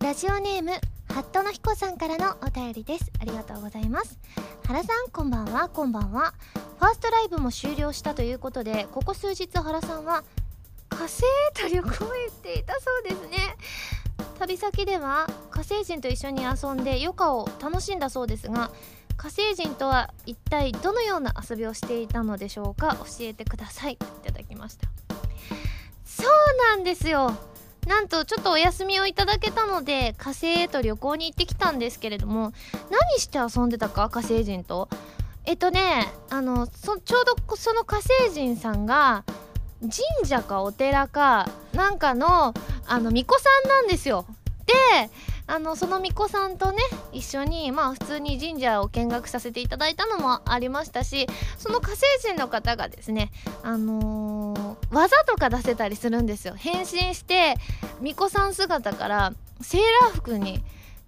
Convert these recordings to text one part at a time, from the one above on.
ラジオネームハットの彦さんからのお便りです。ありがとうございます。原さんこんばんは。こんばんは。ファーストライブも終了したということでここ数日原さんは火星と旅行へ行っていたそうですね。旅先では火星人と一緒に遊んで余暇を楽しんだそうですが火星人とは一体どのような遊びをしていたのでしょうか。教えてください。いただきました。そうなんですよ。なんとちょっとお休みをいただけたので火星へと旅行に行ってきたんですけれども何して遊んでたか？火星人と。えっとねあのそちょうどその火星人さんが神社かお寺かなんかのあの巫女さんなんですよ。であのその巫女さんとね一緒にまあ普通に神社を見学させていただいたのもありましたしその火星人の方がですねあのー、技とか出せたりするんですよ。変身して巫女さん姿からセーラー服に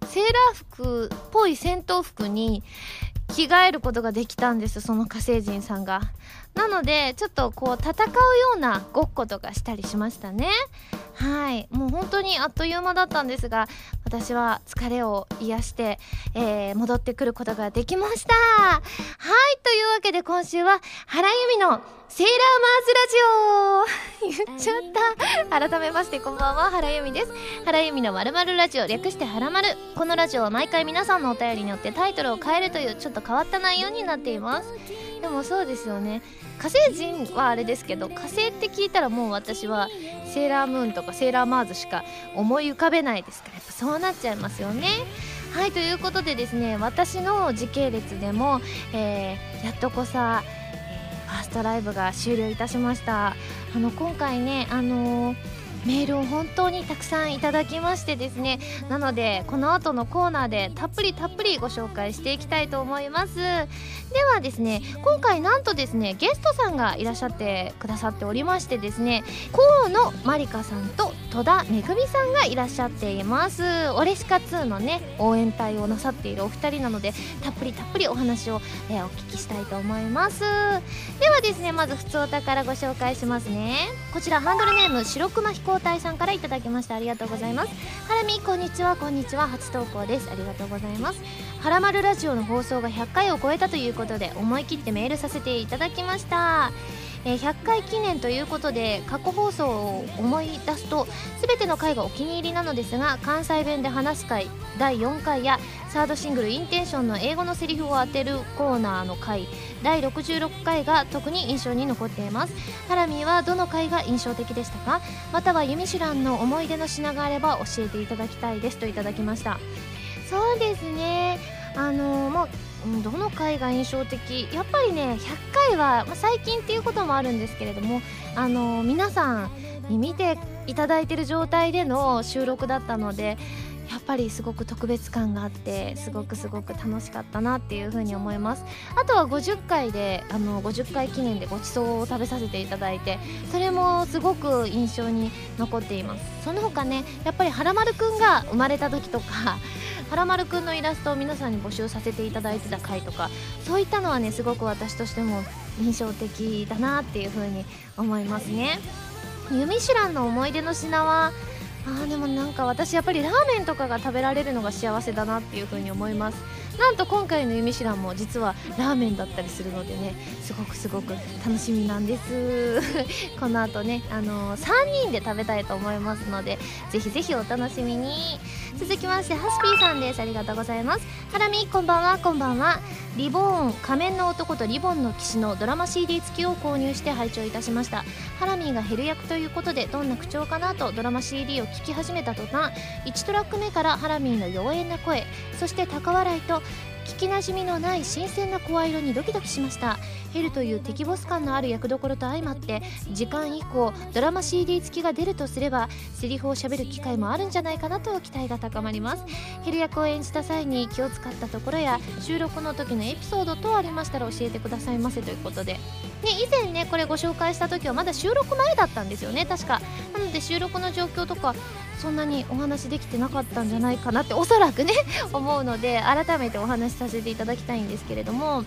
セーラー服っぽい戦闘服に着替えることができたんですその火星人さんが。なのでちょっとこう戦うようなごっことかしたりしましたね。はい。もう本当にあっという間だったんですが私は疲れを癒して、えー、戻ってくることができました。はい。というわけで今週は原由美のセーラーマーズラジオ。言っちゃった。改めましてこんばんは。原由美です。原由美のまるまるラジオ略してはらまる。このラジオは毎回皆さんのお便りによってタイトルを変えるというちょっと変わった内容になっています。でもそうですよね。火星人はあれですけど火星って聞いたらもう私はセーラームーンとかセーラーマーズしか思い浮かべないですからやっぱそうなっちゃいますよね。はいということでですね私の時系列でも、えー、やっとこさファーストライブが終了いたしました。あの今回ねあのー、メールを本当にたくさんいただきましてですね。なのでこの後のコーナーでたっぷりたっぷりご紹介していきたいと思います。ではですね今回なんとですねゲストさんがいらっしゃってくださっておりましてですね河野まりかさんと戸田めぐみさんがいらっしゃっています。オレシカ2のね応援隊をなさっているお二人なのでたっぷりたっぷりお話を、えー、お聞きしたいと思います。ではですねまず普通お宝ご紹介しますね。こちらハンドルネーム白熊飛行隊さんからいただきました。ありがとうございます。ハラミこんにちはこんにちは。初投稿です。ありがとうございます。はらまるラジオの放送が100回を超えたということで思い切ってメールさせていただきました。えー、100回記念ということで過去放送を思い出すと全ての回がお気に入りなのですが関西弁で話す回第4回やサードシングル「インテンション」の英語のセリフを当てるコーナーの回第66回が特に印象に残っています。ハラミーはどの回が印象的でしたか？または「ユミシュラン」の思い出の品があれば教えていただきたいですといただきました。そうですね。あのー、もうどの回が印象的？やっぱりね100回は、まあ、最近っていうこともあるんですけれどもあの皆さんに見ていただいてる状態での収録だったのでやっぱりすごく特別感があってすごくすごく楽しかったなっていうふうに思います。あとは50回であの50回記念でごちそうを食べさせていただいてそれもすごく印象に残っています。その他ねやっぱりはらまるくんが生まれた時とか はらまるくんのイラストを皆さんに募集させていただいてた回とかそういったのはねすごく私としても印象的だなっていう風に思いますね。ユミシュランの思い出の品はあーでもなんか私やっぱりラーメンとかが食べられるのが幸せだなっていう風に思います。なんと今回の「ゆみしらん」も実はラーメンだったりするのでねすごくすごく楽しみなんです。この後ねあのー、3人で食べたいと思いますのでぜひぜひお楽しみに。続きましてハスピーさんです。ありがとうございます。ハラミこんばんはこんばんは。リボーン仮面の男とリボンの騎士のドラマ CD 付きを購入して拝聴いたしました。ハラミーがヘル役ということでどんな口調かなとドラマ CD を聴き始めた途端1トラック目からハラミーの妖艶な声そして高笑いと聞きなじみのない新鮮な声色にドキドキしました。ヘルという敵ボス感のある役どころと相まって時間以降ドラマ CD 付きが出るとすればセリフをしゃべる機会もあるんじゃないかなと期待が高まります。ヘル役を演じた際に気を使ったところや収録の時のエピソード等ありましたら教えてくださいませということで、ね、以前ねこれご紹介した時はまだ収録前だったんですよね確か。なので収録の状況とかそんなにお話できてなかったんじゃないかなっておそらくね 思うので改めてお話しさせていただきたいんですけれども。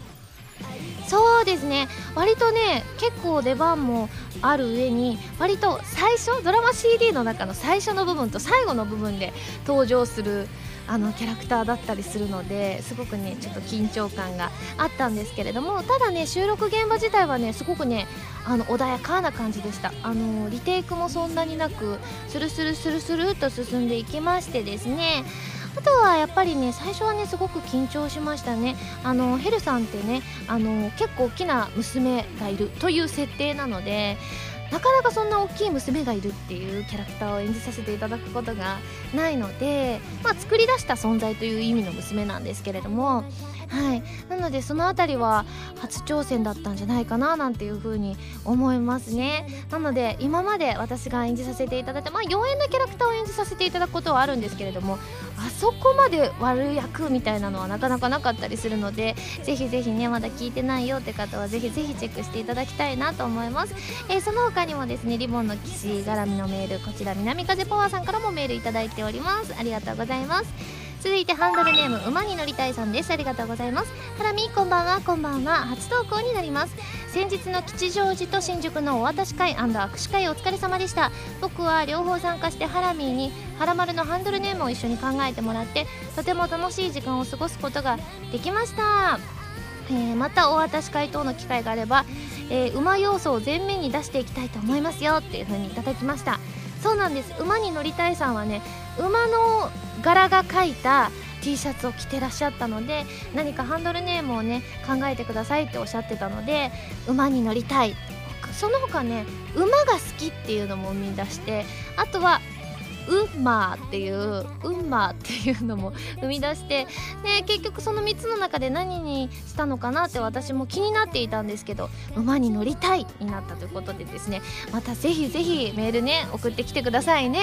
そうですね。割とね結構出番もある上に割と最初ドラマ CD の中の最初の部分と最後の部分で登場するあのキャラクターだったりするのですごくねちょっと緊張感があったんですけれどもただね収録現場自体はねすごくねあの穏やかな感じでした。あのリテイクもそんなになくスルスルスルスルっと進んでいきましてですね。あとはやっぱりね最初はねすごく緊張しましたね。あのヘルさんってねあの結構大きな娘がいるという設定なのでなかなかそんな大きい娘がいるっていうキャラクターを演じさせていただくことがないので、まあ、作り出した存在という意味の娘なんですけれどもはい。なのでその辺りは初挑戦だったんじゃないかななんていう風に思いますね。なので今まで私が演じさせていただいてまあ妖艶なキャラクターを演じさせていただくことはあるんですけれどもあそこまで悪役みたいなのはなかなかなかったりするのでぜひぜひねまだ聞いてないよって方はぜひぜひチェックしていただきたいなと思います、えー、その他にもですねリボンの騎士絡みのメールこちら南風パワーさんからもメールいただいております。ありがとうございます。続いてハンドルネーム馬に乗りたいさんです。ありがとうございます。ハラミこんばんは。こんばんは。初投稿になります。先日の吉祥寺と新宿のお渡し会握手会お疲れ様でした。僕は両方参加してハラミーにハラマルのハンドルネームを一緒に考えてもらってとても楽しい時間を過ごすことができました。えー、またお渡し会等の機会があれば、えー、馬要素を前面に出していきたいと思いますよ。っていう風にいただきました。そうなんです。馬に乗りたいさんはね馬の柄が描いた T シャツを着てらっしゃったので何かハンドルネームをね考えてくださいっておっしゃってたので馬に乗りたい。その他ね馬が好きっていうのも生み出してあとはウンマーっていうウンマーっていうのも生み出してで結局その3つの中で何にしたのかなって私も気になっていたんですけど馬に乗りたいになったということでですねまたぜひぜひメールね送ってきてくださいね。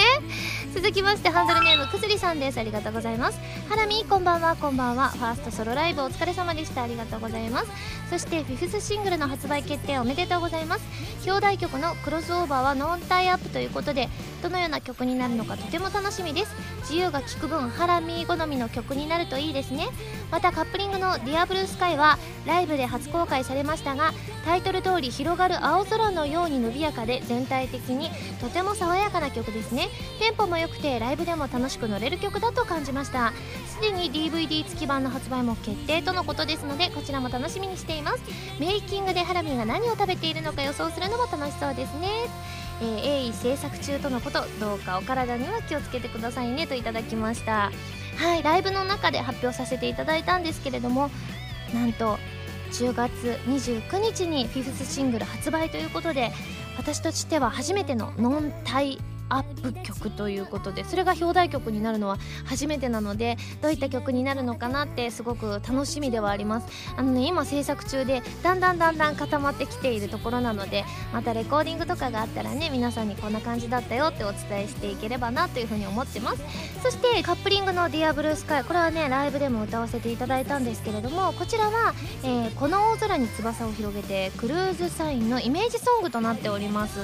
続きましてハンドルネームくずりさんです。ありがとうございます。ハラミこんばんはこんばんは。ファーストソロライブお疲れ様でした。ありがとうございます。そしてフィフスシングルの発売決定おめでとうございます。表題曲のクロスオーバーはノンタイアップということでどのような曲になるのかとても楽しみです。自由が利く分ハラミー好みの曲になるといいですね。またカップリングの「ディアブルースカイはライブで初公開されましたがタイトル通り広がる青空のように伸びやかで全体的にとても爽やかな曲ですね。テンポも良くてライブでも楽しく乗れる曲だと感じました。すでに DVD 付き版の発売も決定とのことですのでこちらも楽しみにしています。メイキングでハラミーが何を食べているのか予想するのも楽しそうですね。えー、鋭意制作中とのことどうかお体には気をつけてくださいねといただきました。はいライブの中で発表させていただいたんですけれどもなんと10月29日にフィフスシングル発売ということで私としては初めてのノンタイアップ曲ということでそれが表題曲になるのは初めてなのでどういった曲になるのかなってすごく楽しみではあります。あのね今制作中でだんだんだんだん固まってきているところなのでまたレコーディングとかがあったらね皆さんにこんな感じだったよってお伝えしていければなというふうに思ってます。そしてカップリングの「ディアブルースカイこれはねライブでも歌わせていただいたんですけれどもこちらは、えー、この大空に翼を広げてクルーズサインのイメージソングとなっております。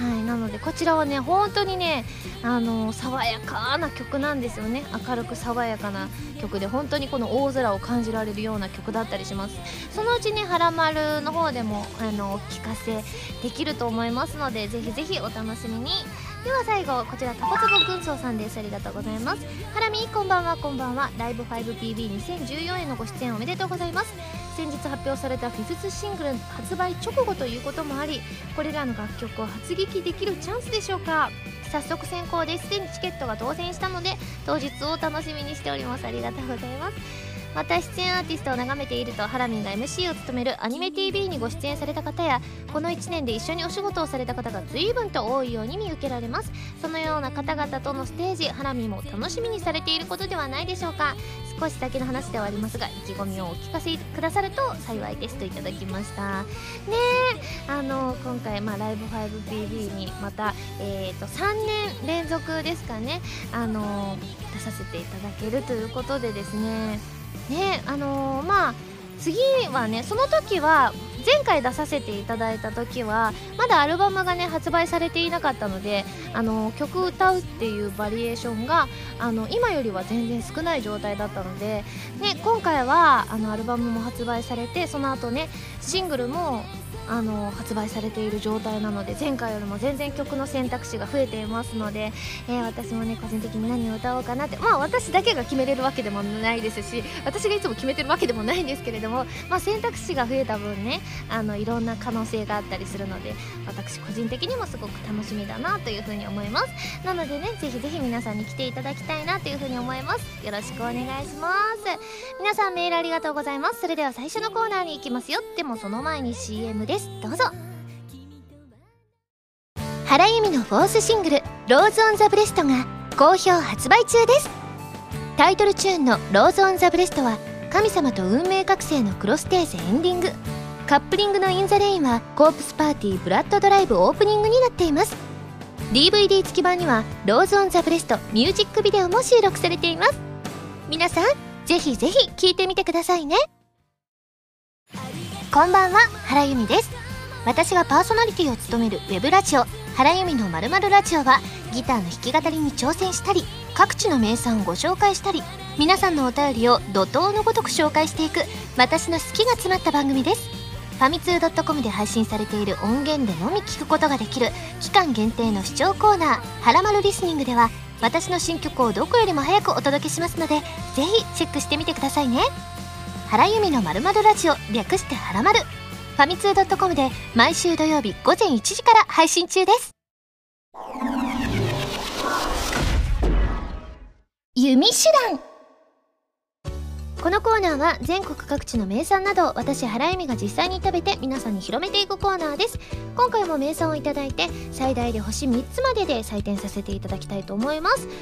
はいなのでこちらはね本当にねあの爽やかな曲なんですよね。明るく爽やかな曲で本当にこの大空を感じられるような曲だったりします。そのうちね「はらまる」の方でもあのお聞かせできると思いますのでぜひぜひお楽しみに。では最後こちらタコツボ軍曹さんです。ありがとうございます。ハラミこんばんはこんばんは。ライブ 5PB2014 へのご出演おめでとうございます。先日発表されたフィフスシングル発売直後ということもありこれらの楽曲を発撃できるチャンスでしょうか。早速先行です。でにチケットが当選したので当日を楽しみにしております。ありがとうございます。また出演アーティストを眺めているとハラミンが MC を務めるアニメ TV にご出演された方やこの1年で一緒にお仕事をされた方が随分と多いように見受けられます。そのような方々とのステージハラミンも楽しみにされていることではないでしょうか。少し先の話ではありますが意気込みをお聞かせくださると幸いですといただきましたねえあの今回、まあ、ライブ 5PB にまた、えーと、と3年連続ですかね。あの出させていただけるということでですね。ねあのー、まあ次はねその時は前回出させていただいた時はまだアルバムがね発売されていなかったのであの曲歌うっていうバリエーションがあの今よりは全然少ない状態だったので、ね、今回はあのアルバムも発売されてその後ねシングルもあの発売されている状態なので前回よりも全然曲の選択肢が増えていますので、えー、私もね個人的に何を歌おうかなってまあ私だけが決めれるわけでもないですし私がいつも決めてるわけでもないんですけれども、まあ、選択肢が増えた分ねあのいろんな可能性があったりするので私個人的にもすごく楽しみだなというふうに思います。なのでねぜひぜひ皆さんに来ていただきたいなというふうに思います。よろしくお願いします。皆さんメールありがとうございます。それでは最初のコーナーに行きますよ。でもその前に CM です。どうぞ。原由実のフォースシングル「 Rose on the breast」が好評発売中です。タイトルチューンの「 Rose on the breast」は神様と運命覚醒のクロステーゼエンディング。カップリングの「 In the Rain」はコープスパーティーブラッドドライブオープニングになっています。DVD 付き版には「 Rose on the breast」ミュージックビデオも収録されています。皆さんぜひぜひ聴いてみてくださいね。こんばんは原由美です。私がパーソナリティを務めるウェブラジオ「原由美のまるラジオ」はギターの弾き語りに挑戦したり各地の名産をご紹介したり皆さんのお便りを怒涛のごとく紹介していく私の好きが詰まった番組です。ファミツー .com で配信されている音源でのみ聞くことができる期間限定の視聴コーナー「はらまるリスニング」では私の新曲をどこよりも早くお届けしますのでぜひチェックしてみてくださいね。原由美のまるまるラジオ略してはらまるファミツー .com で毎週土曜日午前1時から配信中です。弓手段。このコーナーは全国各地の名産などを私原由美が実際に食べて皆さんに広めていくコーナーです。今回も名産をいただいて最大で星3つまでで採点させていただきたいと思います。とい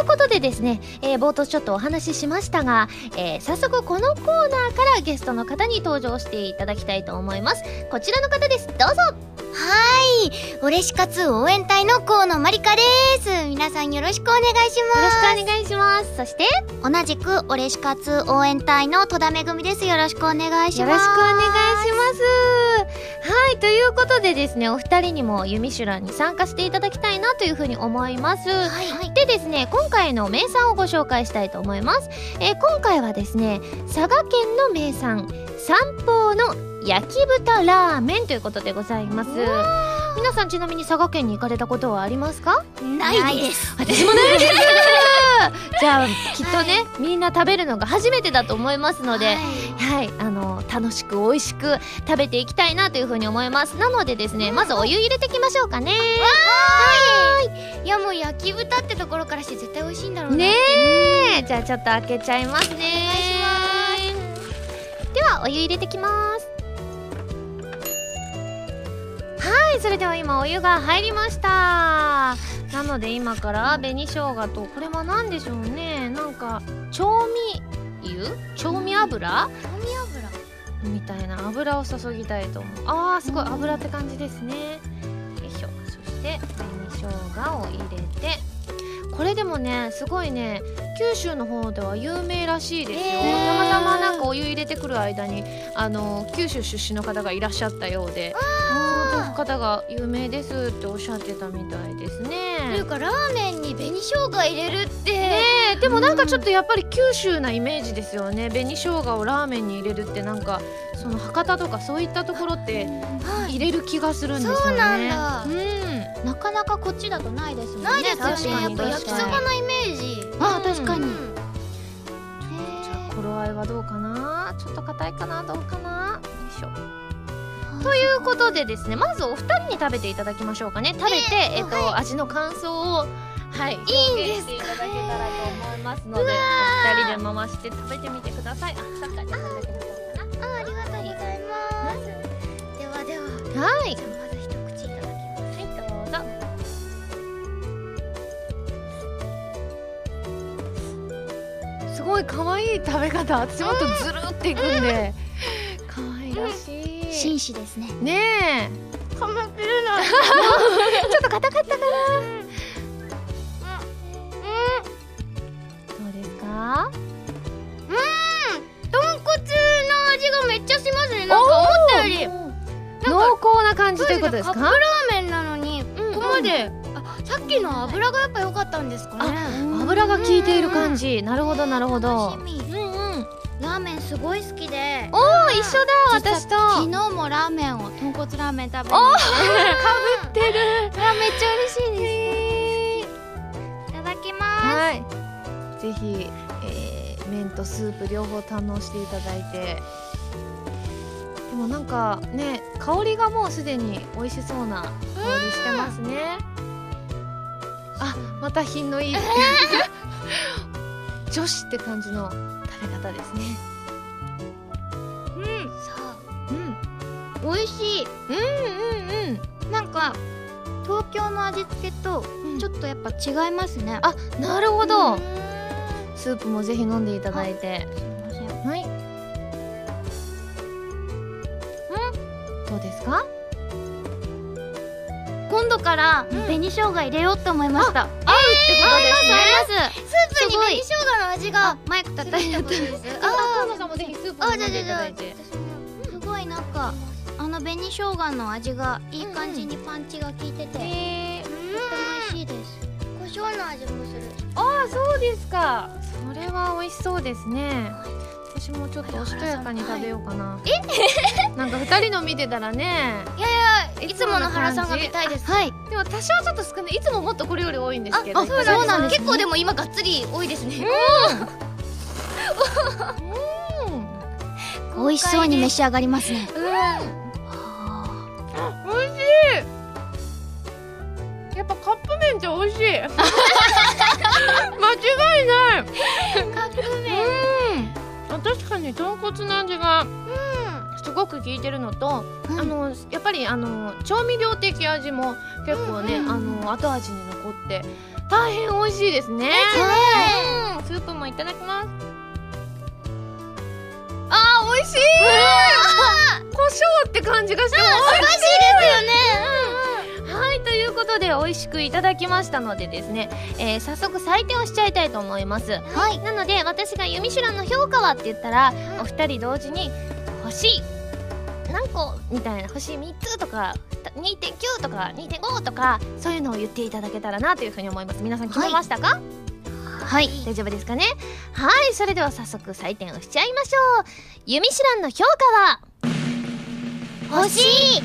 うことでですね、えー、冒頭ちょっとお話ししましたが、えー、早速このコーナーからゲストの方に登場していただきたいと思います。こちらの方です。どうぞ。はい。おれし活応援隊の河野まりかです。皆さんよろしくお願いします。よろしくお願いしますそして同じくおれし活応援隊の戸田めぐみです。よろしくお願いします。よろしくお願いします。はいということでですねお二人にも弓シュランに参加していただきたいなというふうに思います、はい、でですね今回の名産をご紹介したいと思います、えー、今回はですね佐賀県の名産三宝の焼き豚ラーメンということでございます。皆さんちなみに佐賀県に行かれたことはありますか？ないです。私もないです。じゃあきっとねみんな食べるのが初めてだと思いますので、はい、はい、あの楽しく美味しく食べていきたいなというふうに思います。なのでですねまずお湯入れていきましょうかね。はい。いやもう焼き豚ってところからして絶対美味しいんだろうねじゃあちょっと開けちゃいますね。ではお湯入れてきますはいそれでは今お湯が入りました。なので今から紅生姜とこれは何でしょうね。なんか調味油？調味油？調味油。みたいな油を注ぎたいと思う。あーすごい油って感じですね。よいしょ。そして紅生姜を入れてこれでもねすごいね九州の方では有名らしいですよ、えー、たまたまなんかお湯入れてくる間にあの九州出身の方がいらっしゃったようで方が有名ですっておっしゃってたみたいですね。というかラーメンに紅生姜入れるって。ねでもなんかちょっとやっぱり九州なイメージですよね。紅生姜をラーメンに入れるってなんかその博多とかそういったところって入れる気がするんですよね、そうなんだ、うん、なかなかこっちだとないですもんねないですよねやっぱ焼きそばのイメージ。あ確かに、うん、じゃあ頃合いはどうかな？ちょっと硬いかな？どうかな？よいしょ。ということでですねまずお二人に食べていただきましょうかね。食べて、えっと、はい、味の感想をはいいいんしていただけたらと思いますのでお二人で回して食べてみてください。あさっかじゃああありがとうございます。ではでは。はいごい可愛い食べ方。私もっとずるっていくんで。可愛らしい。紳士ですね。ねえ。かまってるなちょっと硬かったかな、うん、どうですか？うん。豚骨の味がめっちゃしますね。なんか思ったより。ことですか？カップラーメンなのにうんここまで、あさっきの油がやっぱ良かったんですかね。油が効いている感じ。なるほどなるほど。楽しみうんうん。ラーメンすごい好きで。おお一緒だ私と。昨日もラーメンを豚骨ラーメン食べにおー行っかぶってる めっちゃ嬉しいです。いただきます。はい。ぜひ、えー麺とスープ両方堪能していただいて。でもなんかね香りがもうすでに美味しそうな香りしてますねあまた品のいい。女子って感じの食べ方ですね。うん。う。ん。美味しい。うんうんなんか東京の味付けとうん。ちょっとやっぱ違いますね。あなるほど。うん。スープもぜひ飲んでいただいて。すいません。はい。どうですか？今度からうん。紅生姜入れようと思いました、合うってことですね。ますスープに紅生姜の味がマイク叩いああさんもぜひスープ飲んでいただいてすごいなんかあの紅生姜の味がいい感じにパンチが効いてて、美味しいです。胡椒の味もする。ああそうですか。それは美味しそうですね私もちょっとおしとやかに食べようかな。え？なんか二人の見てたらね。いやいやいつもの原さんが見たいです。はい。でも多少ちょっと少ない。いつももっとこれより多いんですけど。あそうなんです。ね結構でも今がっつり多いですね。うん。美味しそうに召し上がりますね。美味しい。やっぱカップ麺って美味しい。間違いない。カップ麺。うん。あ確かに豚骨の味がすごく効いてるのと、うん。あのやっぱりあの調味料的味も結構ね、うんあの後味に残って大変美味しいですね、はうんスープもいただきます。あー美味しい。胡椒って感じがして美味しいです。よね。はいということで美味しくいただきましたのでですね、えー早速採点をしちゃいたいと思います。はい。なので私が「ユミシュランの評価は?」って言ったら、お二人同時に「星。何個?」みたいな「星3つ」とか「2.9」とか「2.5」とかそういうのを言っていただけたらなというふうに思います。皆さん決めましたか？はい、大丈夫ですかね？はい。それでは早速採点をしちゃいましょう「ユミシュランの評価は?」星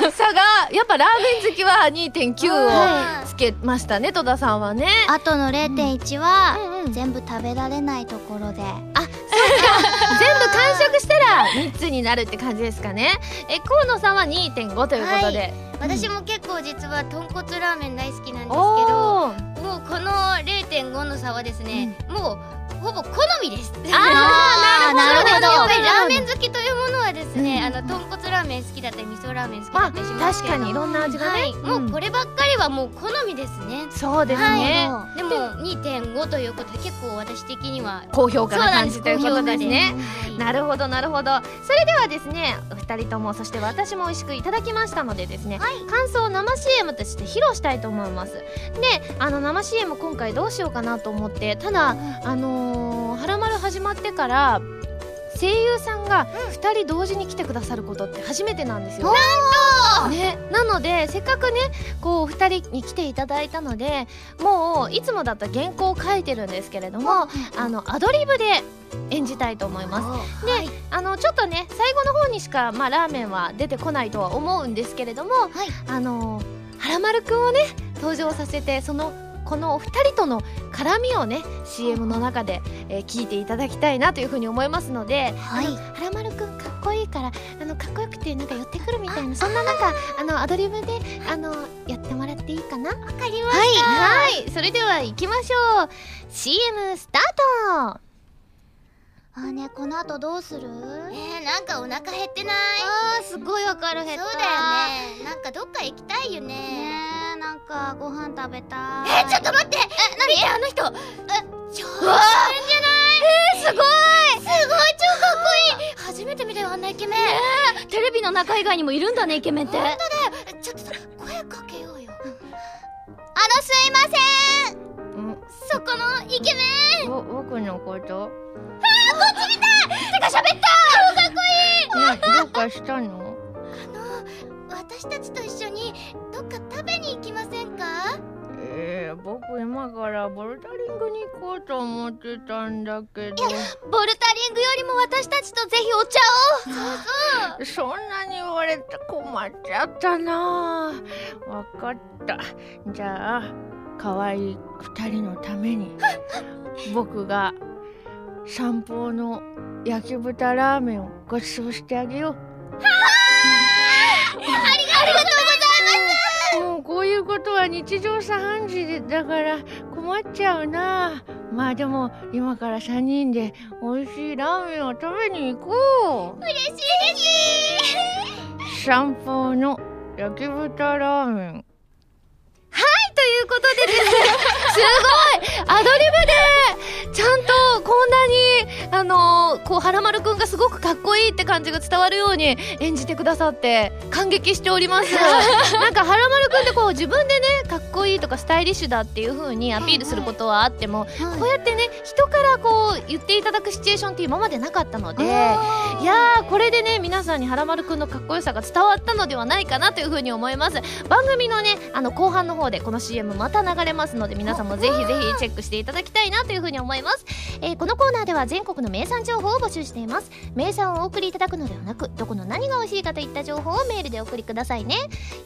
2.5差がやっぱラーメン好きは2.9はをつけましたね戸田さんはね。あとの0.1は、うんうん全部食べられないところで。全部完食したら3つになるって感じですかね。え河野さんは2.5ということで、私も結構実は豚骨ラーメン大好きなんですけどもうこの0.5の差はですね、もうほぼ好みです。あー なるほど。やっぱりラーンメン好きというものはですね、うん。あの豚骨ラーメン好きだったり味噌ラーメン好きだまあったりしますけど。確かにいろんな味がね、はい、もうこればっかりはもう好みですね、そうですね、はい、でも2.5ということで結構私的には高評価な感じということですね。はい。なるほどなるほど。それではですねお二人ともそして私も美味しくいただきましたのでですね、感想を生 CM として披露したいと思います。であの生 CM 今回どうしようかなと思ってただあのー「はらまる」始まってから声優さんが2人同時に来てくださることって初めてなんですよ。ね、なのでせっかくねこう2人に来ていただいたのでもういつもだったら原稿を書いてるんですけれどもあのアドリブで演じたいと思います。で、はいあのちょっとね最後の方にしか、まあ、ラーメンは出てこないとは思うんですけれども、はいあのはらまるくんをね登場させてそのこのお二人との絡みをね CM の中で、えー聞いていただきたいなというふうに思いますので、はい。はらまるくんかっこいいからあのかっこよくてなんか寄ってくるみたいなそんななんかあのアドリブであのやってもらっていいかな？わかりました。はい。それでは行きましょう。CM スタート。あーねこの後どうする？えー、なんかお腹減ってない？あーすごいわかる減った。そうだよね。なんかどっか行きたいよね。ねなんかご飯食べたい。えー、ちょっと待って。え、なにあの人。え、超イケメンじゃない？えー、すごい。すごい超かっこいい。初めて見たよあんなイケメン。テレビの中以外にもいるんだねイケメンって。本当だよ。ちょっとさ声かけようよ。あのすいません。そこのイケメン。ぼ僕のことてかが喋った。かっこいい。どうかしたの？あの私たちと一緒にどっか食べにえー、僕今からボルダリングに行こうと思ってたんだけど。ボルタリングよりも私たちとぜひお茶を。そうそう。そんなに言われて困っちゃったな。わかった。じゃあ可愛い二人のために 僕が散歩の焼き豚ラーメンをご馳走してあげよう。ありがとうこういうことは日常茶飯事でだから困っちゃうな。まあでも今から3人で美味しいラーメンを食べに行こう。嬉しい散歩の焼き豚ラーメンはいということでですね。すごいアドリブで。ちゃんとこんなにあのー、こうはらまるくんがすごくかっこいいって感じが伝わるように演じてくださって感激しております。なんかはらまるくんってこう自分でねかっこいいとかスタイリッシュだっていう風にアピールすることはあっても、こうやってね人からこう言っていただくシチュエーションって今までなかったのでいやこれでね皆さんにはらまるくんのかっこよさが伝わったのではないかなという風に思います。番組のねあの後半の方でこの CM また流れますので皆さんもぜひぜひチェックしていただきたいなというふうに思います、えー、このコーナーでは全国の名産情報を募集しています。名産をお送りいただくのではなくどこの何が美味しいかといった情報をメールでお送りくださいね。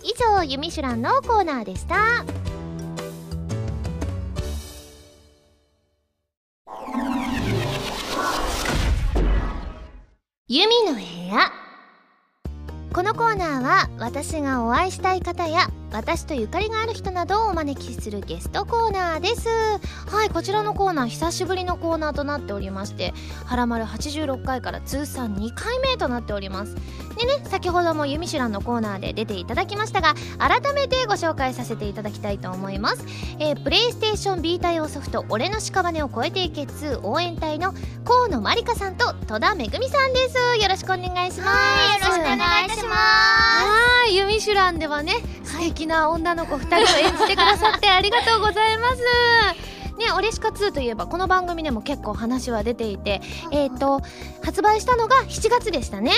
以上「ゆみシュラン」のコーナーでしたユミの部屋。このコーナーは私がお会いしたい方や私とゆかりがある人などをお招きするゲストコーナーです。はいこちらのコーナー久しぶりのコーナーとなっておりまして「はらまる86回」から通算2回目となっております。でね先ほども「ユミシュラン」のコーナーで出ていただきましたが改めてご紹介させていただきたいと思います、えー、プレイステーションビータ用ソフト「俺の屍を越えていけ2」応援隊の河野まりかさんと戸田めぐみさんです。よろしくお願いします。よろしくお願いします。はいユミシュランではね素敵な女の子2人を演じてくださってありがとうございますね、オレシカ2といえばこの番組でも結構話は出ていて、えっ、ー、と発売したのが7月でしたね。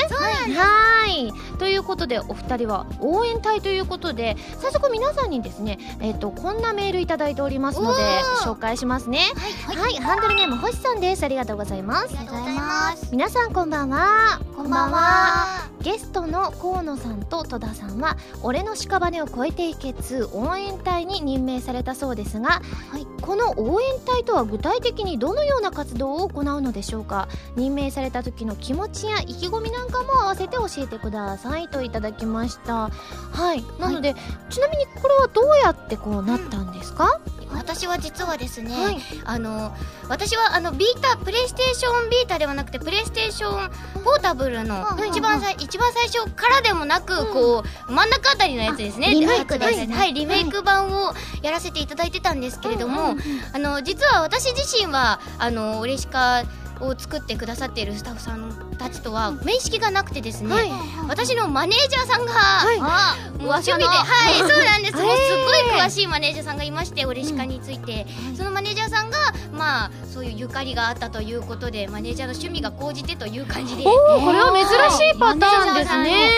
はいということでお二人は応援隊ということで早速皆さんにですね、えっ、ー、とこんなメールいただいておりますので紹介しますね。はい、はい、ハンドルネーム星さんですありがとうございます。ありがとうございます。皆さんこんばんは。こんばんは。ゲストの河野さんと戸田さんは「俺の屍を越えていけ2」応援隊に任命されたそうですが、はい、この応援隊とは具体的にどのような活動を行うのでしょうか？任命された時の気持ちや意気込みなんかも合わせて教えてくださいといただきました。はい。なので、はい、ちなみにこれはどうやってこうなったんですか、うん私は実はですね、はい、あの私はあのビータプレイステーションビータではなくてプレイステーションポータブルの一番さ、一番最初からでもなく、こう真ん中あたりのやつですね。リメイクですね。はいリメイク版をやらせていただいてたんですけれども、あの実は私自身はあのオレシカを作ってくださっているスタッフさんたちとは面識がなくてですね、はい、私のマネージャーさんが、はい、もう趣味ではい そうなんです。もうすごい詳しいマネージャーさんがいましてオレシカについて、うん、そのマネージャーさんがまあそういうゆかりがあったということでマネージャーの趣味が高じてという感じで。おおこれは珍しいパターンですね。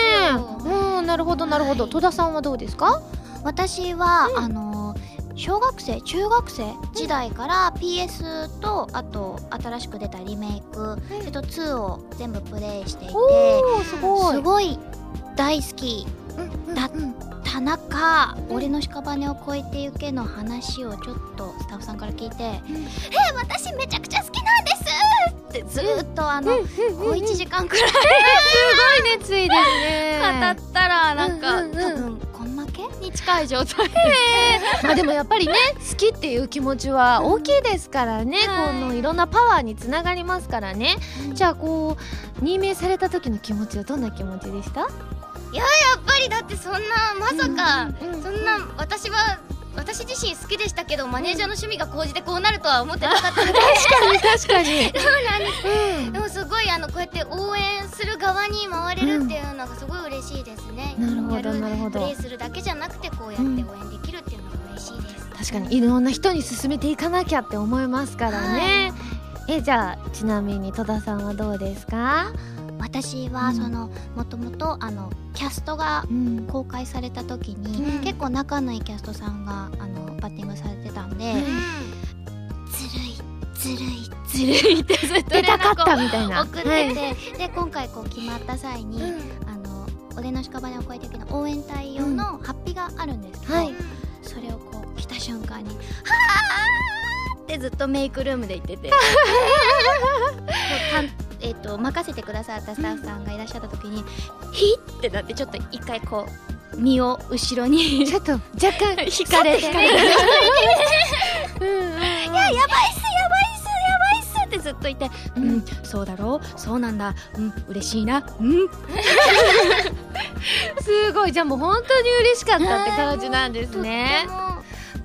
うんなるほどなるほど。戸田さんはどうですか？私は、うん、あの小学生中学生時代から PS とあと新しく出たリメイク、それと2を全部プレイしていてすごい。すごい大好きだった中、うん、俺の屍を越えてゆけの話をちょっとスタッフさんから聞いて「うん、え私めちゃくちゃ好きなんです!」ってずっとあの、うん、小1時間くらいすごい熱意ですね。語ったらなんか、多分に近い状態。まあでもやっぱりね好きっていう気持ちは大きいですからね、うん、このいろんなパワーにつながりますからね、うん、じゃあこう任命された時の気持ちはどんな気持ちでした？いややっぱりだってそんなまさか、うん、そんな私は私自身好きでしたけどマネージャーの趣味が高じてこうなるとは思ってなかったので。確かに確かに。そうなんです、うん、でもすごいあのこうやって応援する側に回れるっていうのがすごい嬉しいですね、うん、なるほどなるほど。プレイするだけじゃなくてこうやって応援できるっていうのが嬉しいです、確かにいろんな人に勧めていかなきゃって思いますからね、えじゃあちなみに戸田さんはどうですか？私はそのもともとあのキャストがうん。公開された時に、うん。結構仲のいいキャストさんがあのバッティングされてたんで、ずるいずるいずるいってずっと出たかったみたいな。送ってて、はい。で今回こう決まった際に、あの俺の屍を越えていくの応援隊用のハッピーがあるんですけど、はい。それをこう来た瞬間に「はあ!」ってずっとメイクルームで言ってて えっと任せてくださったスタッフさんがいらっしゃった時に「ヒッ!」ってなってちょっと一回こう身を後ろにちょっと若干 引かれて。うんうんうん。いややばいっすやばいっすやばいっすってずっと言って「うん、そうだろうそうなんだうん嬉しいなうん。すごいじゃあもう本当に嬉しかったって感じなんですね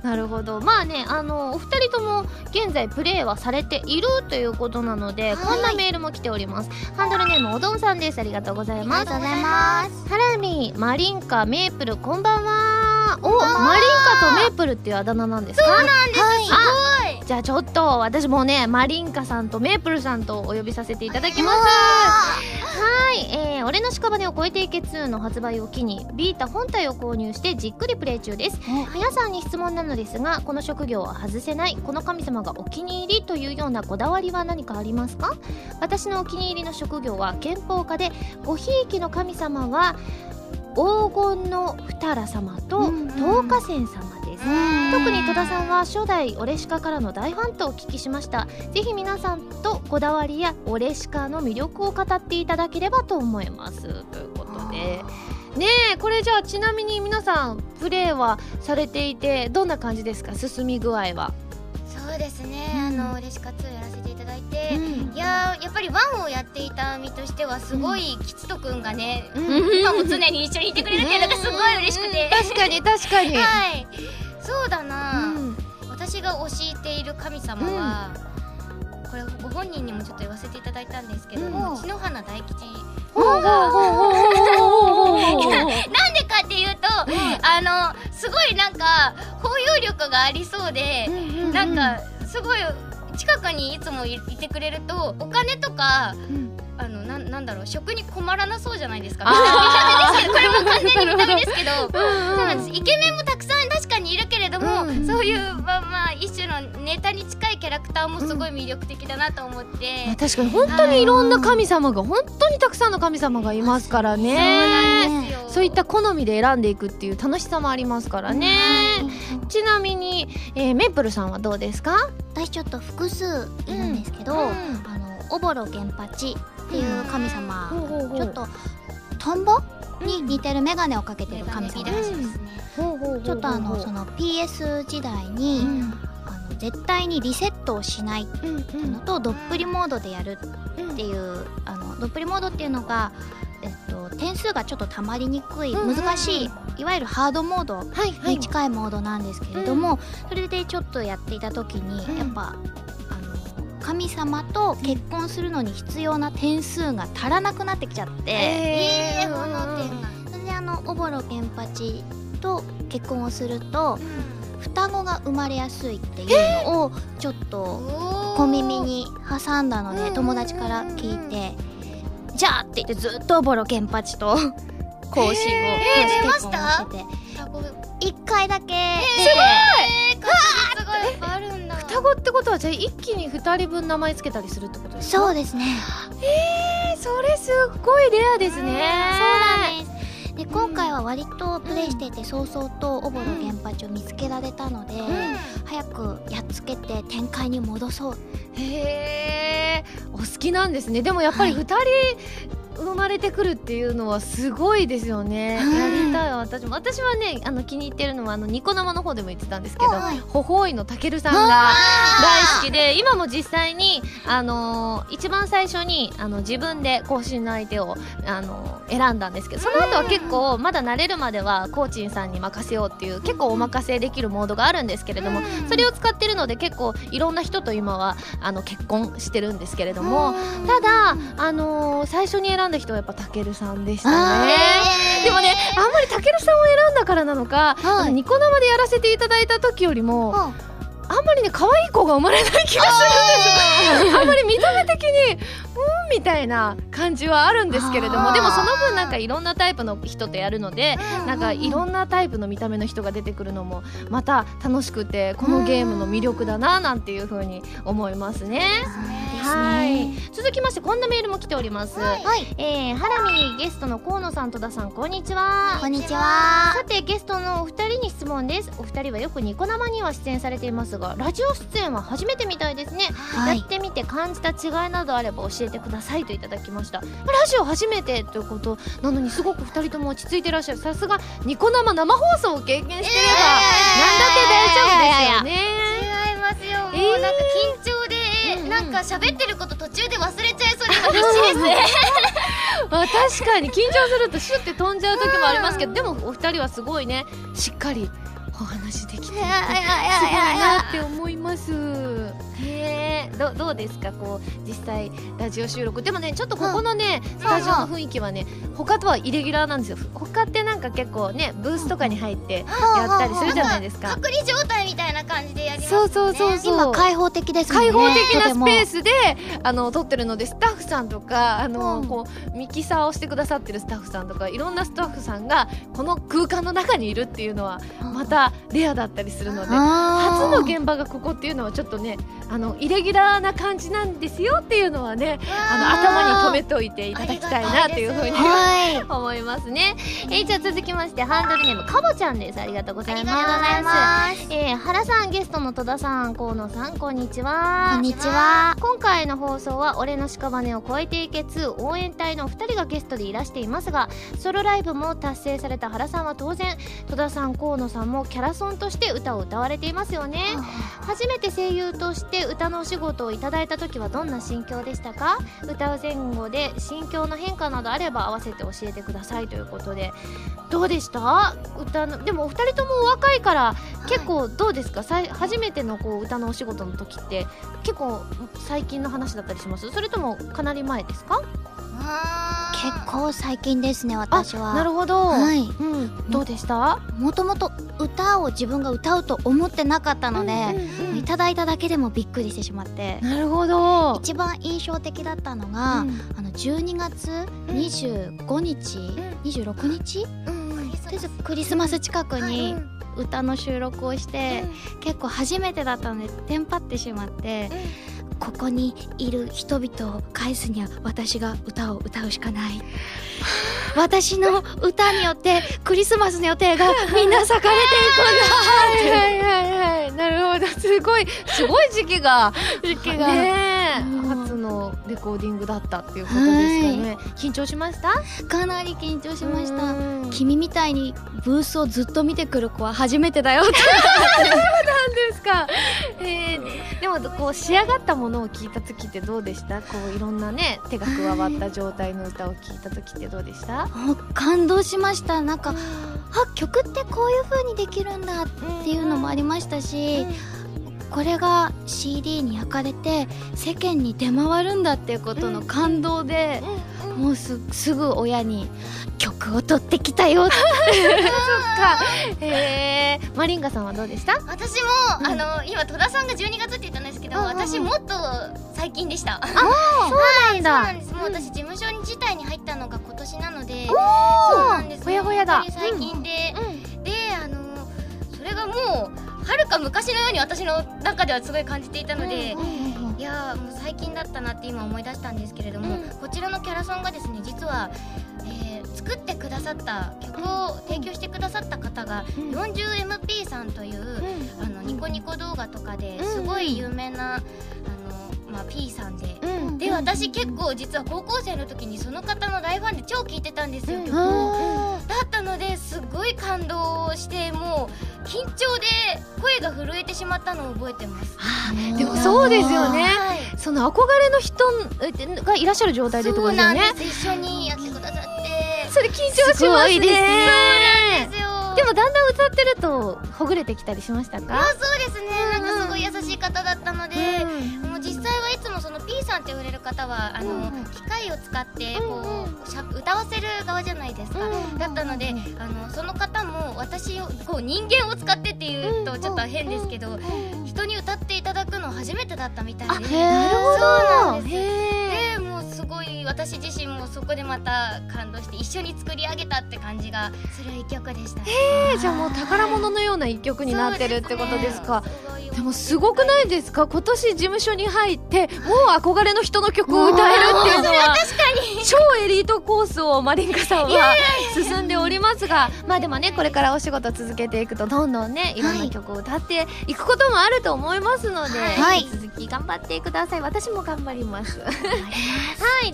なるほど。まあねあのお二人とも現在プレイはされているということなので、はい。こんなメールも来ております。ハンドルネームおどんさんです。ありがとうございありますがとうございます。ハラミマリンカメープルこんばんは。おマリンカとメープルっていうあだ名なんですか？そうなんです。はい。あじゃあちょっと私もねマリンカさんとメープルさんとお呼びさせていただきます。はい、えー、俺の屍を越えていけ2の発売を機にビータ本体を購入してじっくりプレイ中です。皆さんに質問なのですがこの職業は外せないこの神様がお気に入りというようなこだわりは何かありますか？私のお気に入りの職業は憲法家でごひいきの神様は黄金の二良様とうん東華仙様特に戸田さんは初代オレシカからの大ファンとお聞きしました。ぜひ皆さんとこだわりやオレシカの魅力を語っていただければと思います。ということで。ねえこれじゃあちなみに皆さんプレイはされていてどんな感じですか？進み具合は。そうですね、うん。あのレシカ2やらせていただいて、うん。いやーやっぱりワンをやっていた身としてはすごい吉人くんがね、ん。今も常に一緒にいてくれるっていうのがすごい嬉しくて、確かに確かに、はいそうだな、うん。私が教えている神様は、これご本人にもちょっと言わせていただいたんですけども、うん。篠原大吉 なんでかっていうと、あのすごいなんか包容力がありそうで、なんかすごい近くにいつもいいてくれるとお金とかあのなんなんだろう食に困らなそうじゃないですか。見た目ですけどこれも完全に見た目ですけど。うんうん。イケメンもたくさん確かにいるけれども、うん。そういうまあまあ一種のネタに近いキャラクターもすごい魅力的だなと思って、まあ確かに本当にいろんな神様が本当にたくさんの神様がいますからね。そういった好みで選んでいくっていう楽しさもありますからね。ちなみに、えーメープルさんはどうですか？私ちょっと複数いるんですけど、うん。あのおぼろ源八っていう神様、ちょっとトンボ？に似てる眼鏡をかけてる神様。ですねちょっとあのその PS 時代に、あの絶対にリセットをしないっていうのと、どっぷりモードでやるっていうあのどっぷりモードっていうのが、えっと、点数がちょっとたまりにくい、うんうん。うん難しいいわゆるハードモードはいはい。に近いモードなんですけれども、それでちょっとやっていた時に、うん。やっぱ神様と結婚するのに必要な点数が足らなくなってきちゃって、えー、うん。この点が、それであのおぼろ源八と結婚をすると双子が生まれやすいっていうのをちょっと小耳に挟んだので友達から聞いて「じゃあ!」って言ってずっとおぼろ源八と更新を公式結婚をしてて一回だけ。出てえー、確率がやっぱあるんだ双子ってことはじゃあ一気に二人分名前つけたりするってことですか？そうですね。えーそれすっごいレアですね。そうなんです。で今回は割とプレイしていて早々とおぼろ源八を見つけられたので、早くやっつけて展開に戻そう。へえお好きなんですね。でもやっぱり二人生まれてくるっていうのはすごいですよね、うん。やりたい私も。私はねあの気に入ってるのはあのニコ生の方でも言ってたんですけど、はい。ほほいのたけるさんが大好きで今も実際にあのー一番最初にあの自分で更新の相手をあのー選んだんですけどその後は結構まだ慣れるまではコーチンさんに任せようっていう結構お任せできるモードがあるんですけれども、それを使ってるので結構いろんな人と今はあの結婚してるんですけれども、ただ、あのー最初に選んだ人はやっぱたけるさんでしたね。でもねあんまりたけるさんを選んだからなのか、はい。ニコ生でやらせていただいた時よりも、あんまりね可愛い子が生まれない気がするんですあんまり見た目的にうんみたいな感じはあるんですけれどもでもその分なんかいろんなタイプの人とやるのでなんかいろんなタイプの見た目の人が出てくるのもまた楽しくてこのゲームの魅力だななんていうふうに思いますね。はい。続きましてこんなメールも来ております、はい、えー、ハラミゲストの河野さん戸田さんこんにちは。こんにちは。さてゲストのお二人に質問です。お二人はよくニコ生には出演されていますがラジオ出演は初めてみたいですね、はい、やってみて感じた違いなどあれば教えてくださいといただきました。ラジオ初めてということなのにすごく二人とも落ち着いてらっしゃる。さすがニコ生生放送を経験してれば、えー、何だって大丈夫ですよね。違いますよ。もうなんか緊張でなんか喋ってること途中で忘れちゃいそうで今必死です。ね あ確かに緊張するとシュッて飛んじゃう時もありますけど、でもお二人はすごいねしっかりきてすごいなって思います。へえどどうですか？こう実際ラジオ収録。でもねちょっとここのね、スタジオの雰囲気はね他とはイレギュラーなんですよ。他ってなんか結構ねブースとかに入ってやったりするじゃないですか。隔離状態みたいな感じでやりますね。そうそうそうそう。今開放的ですね。開放的なスペースであの撮ってるのでスタッフさんとかあの、こうミキサーをしてくださってるスタッフさんとかいろんなスタッフさんがこの空間の中にいるっていうのはまたレアだったりするので初の現場がここっていうのはちょっとねあのイレギュラーな感じなんですよっていうのはねあの頭に留めておいていただきたいなっていうふうに、はい、思いますね、えー、じゃあ続きましてハンドルネームかぼちゃんです。ありがとうございますえー、原さんゲストの戸田さん河野さんこんにちは。こんにちは。今回の放送は俺の屍を越えていけ2応援隊の2人がゲストでいらしていますがソロライブも達成された原さんは当然戸田さん河野さんもキャラソンとして歌を歌われていますよね。初めて声優として歌のお仕事をいただいた時はどんな心境でしたか？歌う前後で心境の変化などあれば合わせて教えてくださいということで。どうでした？歌のでもお二人ともお若いから結構どうですか、はい、初めてのこう歌のお仕事の時って結構最近の話だったりします？それともかなり前ですか？結構最近ですね私は。なるほど。はい、うん、どうでした？もともと歌を自分が歌うと思ってなかったので、うんうんうん、いただいただけでもびっくりしてしまって。なるほど。一番印象的だったのが、うん、あの12月25日、うん、26日、うん、クリスマス近くに、歌の収録をして、うん、結構初めてだったのでテンパってしまって、うん、ここにいる人々を返すには私が歌を歌うしかない。私の歌によってクリスマスの予定がみんな咲かれていくんだ。はいはいはいなるほど。すごいすごい時期が時期が。ね初のレコーディングだったっていうことですかね、はい、緊張しました？かなり緊張しました。君みたいにブースをずっと見てくる子は初めてだよ そうなんですか、えー、でもこう仕上がったものを聞いた時ってどうでした？こういろんなね手が加わった状態の歌を聞いた時ってどうでした？感動しました。なんかあ曲ってこういう風にできるんだっていうのもありましたし、これが CD に焼かれて世間に出回るんだっていうことの感動で、もうすぐ親に曲を取ってきたよ そっか。へえマリンガさんはどうでした？私も、うん、あの今戸田さんが12月って言ったんですけど、うんうん、私もっと最近でした。あ そうなんだ、はい、そうなんです。もう私事務所に自体に入ったのが今年なのでそうなんです。ほやほやだ。最近で、うん、であのそれがもうはるか昔のように私の中ではすごい感じていたので、いやもう最近だったなって今思い出したんですけれども、こちらのキャラソンがですね実はえー、作ってくださった曲を提供してくださった方が、うん、40MP さんという、うん、あのニコニコ動画とかですごい有名な、あのまあ、P さんで、うん、で私結構実は高校生の時にその方の大ファンで超聴いてたんですよ、曲を。だったのですごい感動してもう緊張で声が震えてしまったのを覚えてます。でもそうですよね、はい、その憧れの人がいらっしゃる状態でとですよね。一緒にやってくださって。それ緊張しますね。そうなんですよ。でもだんだん歌ってるとほぐれてきたりしましたか？そうですね、なんかすごい優しい方だったので、うん、もう実際はいつもその P さんって言われる方はあの、うん、機械を使ってこう、しゃ歌わせる側じゃないですか、だったのであのその方も私をこう人間を使ってっていうととちょっと変ですけど人に歌っていただくの初めてだったみたいで。なるほど。そうなんです。でもうすごい私自身もそこでまた感動して一緒に作り上げたって感じがする一曲でした。えー、じゃあもう宝物のような一曲になってるってことですか。でもすごくないですか？今年事務所に入ってもう憧れの人の曲を歌えるっていうのは。確かに。超エリートコースをマリンカさんは進んでおりますが。まあでもねこれからお仕事続けていくとどんどんねいろんな曲を歌っていくこともあると思いますので、はい、引き続き頑張ってください私も頑張りますはい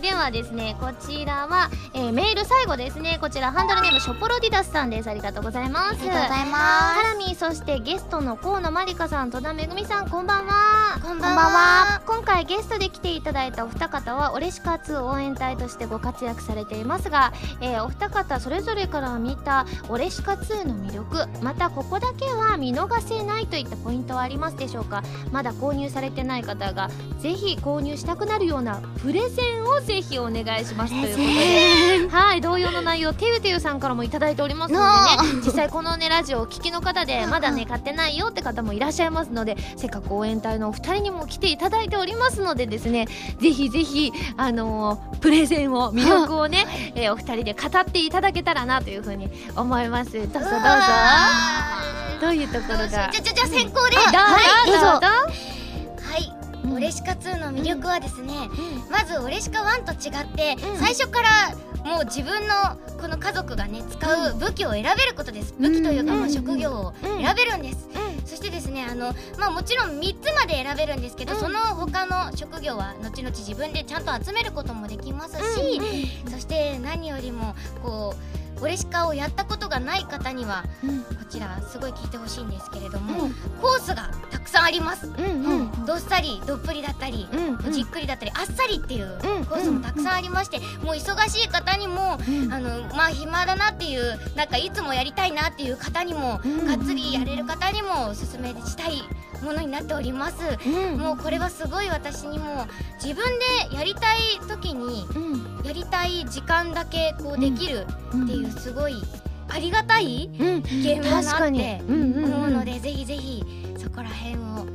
ではですねこちらは、えー、メール最後ですね。こちらハンドルネームショポロディダスさんです。ありがとうございます。ありがとうございます。ハラミーそしてゲストの河野まりかさん戸田めぐみさんこんばんは。こんばんは。今回ゲストで来ていただいたお二方はオレシカ2応援隊としてご活躍されていますが、えー、お二方それぞれから見たオレシカ2の魅力またここだけは見逃せないといったポイントはありますでしょうか？まだ購入されてない方がぜひ購入したくなるようなプレゼンをぜひお願いしますということで。はい同様の内容てゆてゆさんからも頂いておりますのでね。実際このねラジオを聴きの方でまだね買ってないよって方もいらっしゃいますのでせっかく応援隊のお二人にも来ていただいておりますのでですねぜひぜひあのー、プレゼンを魅力をね、えー、お二人で語っていただけたらなというふうに思います。どうぞどうぞ。どういうところが？じゃじゃじゃ先行で。はいどうぞはいオレシカ2の魅力はですね、うん、まずオレシカ1と違って、うん、最初からもう自分のこの家族がね使う武器を選べることです、武器というかまあ職業を選べるんです、そしてですねあの、まあ、もちろん3つまで選べるんですけど、その他の職業は後々自分でちゃんと集めることもできますし、そして何よりもこうオレシカをやったことがない方には、うん、こちらすごい聞いてほしいんですけれども、うん、コースがたくさんあります、うんうん、どっさりどっぷりだったり、うんうん、じっくりだったりあっさりっていうコースもたくさんありまして、もう忙しい方にも、あのまあ暇だなっていうなんかいつもやりたいなっていう方にも、がっつりやれる方にもおすすめしたいものになっております、うん、もうこれはすごい私にも自分でやりたい時に、やりたい時間だけこうできるっていうすごいありがたいゲームだなって思うので、ぜひぜひそこら辺を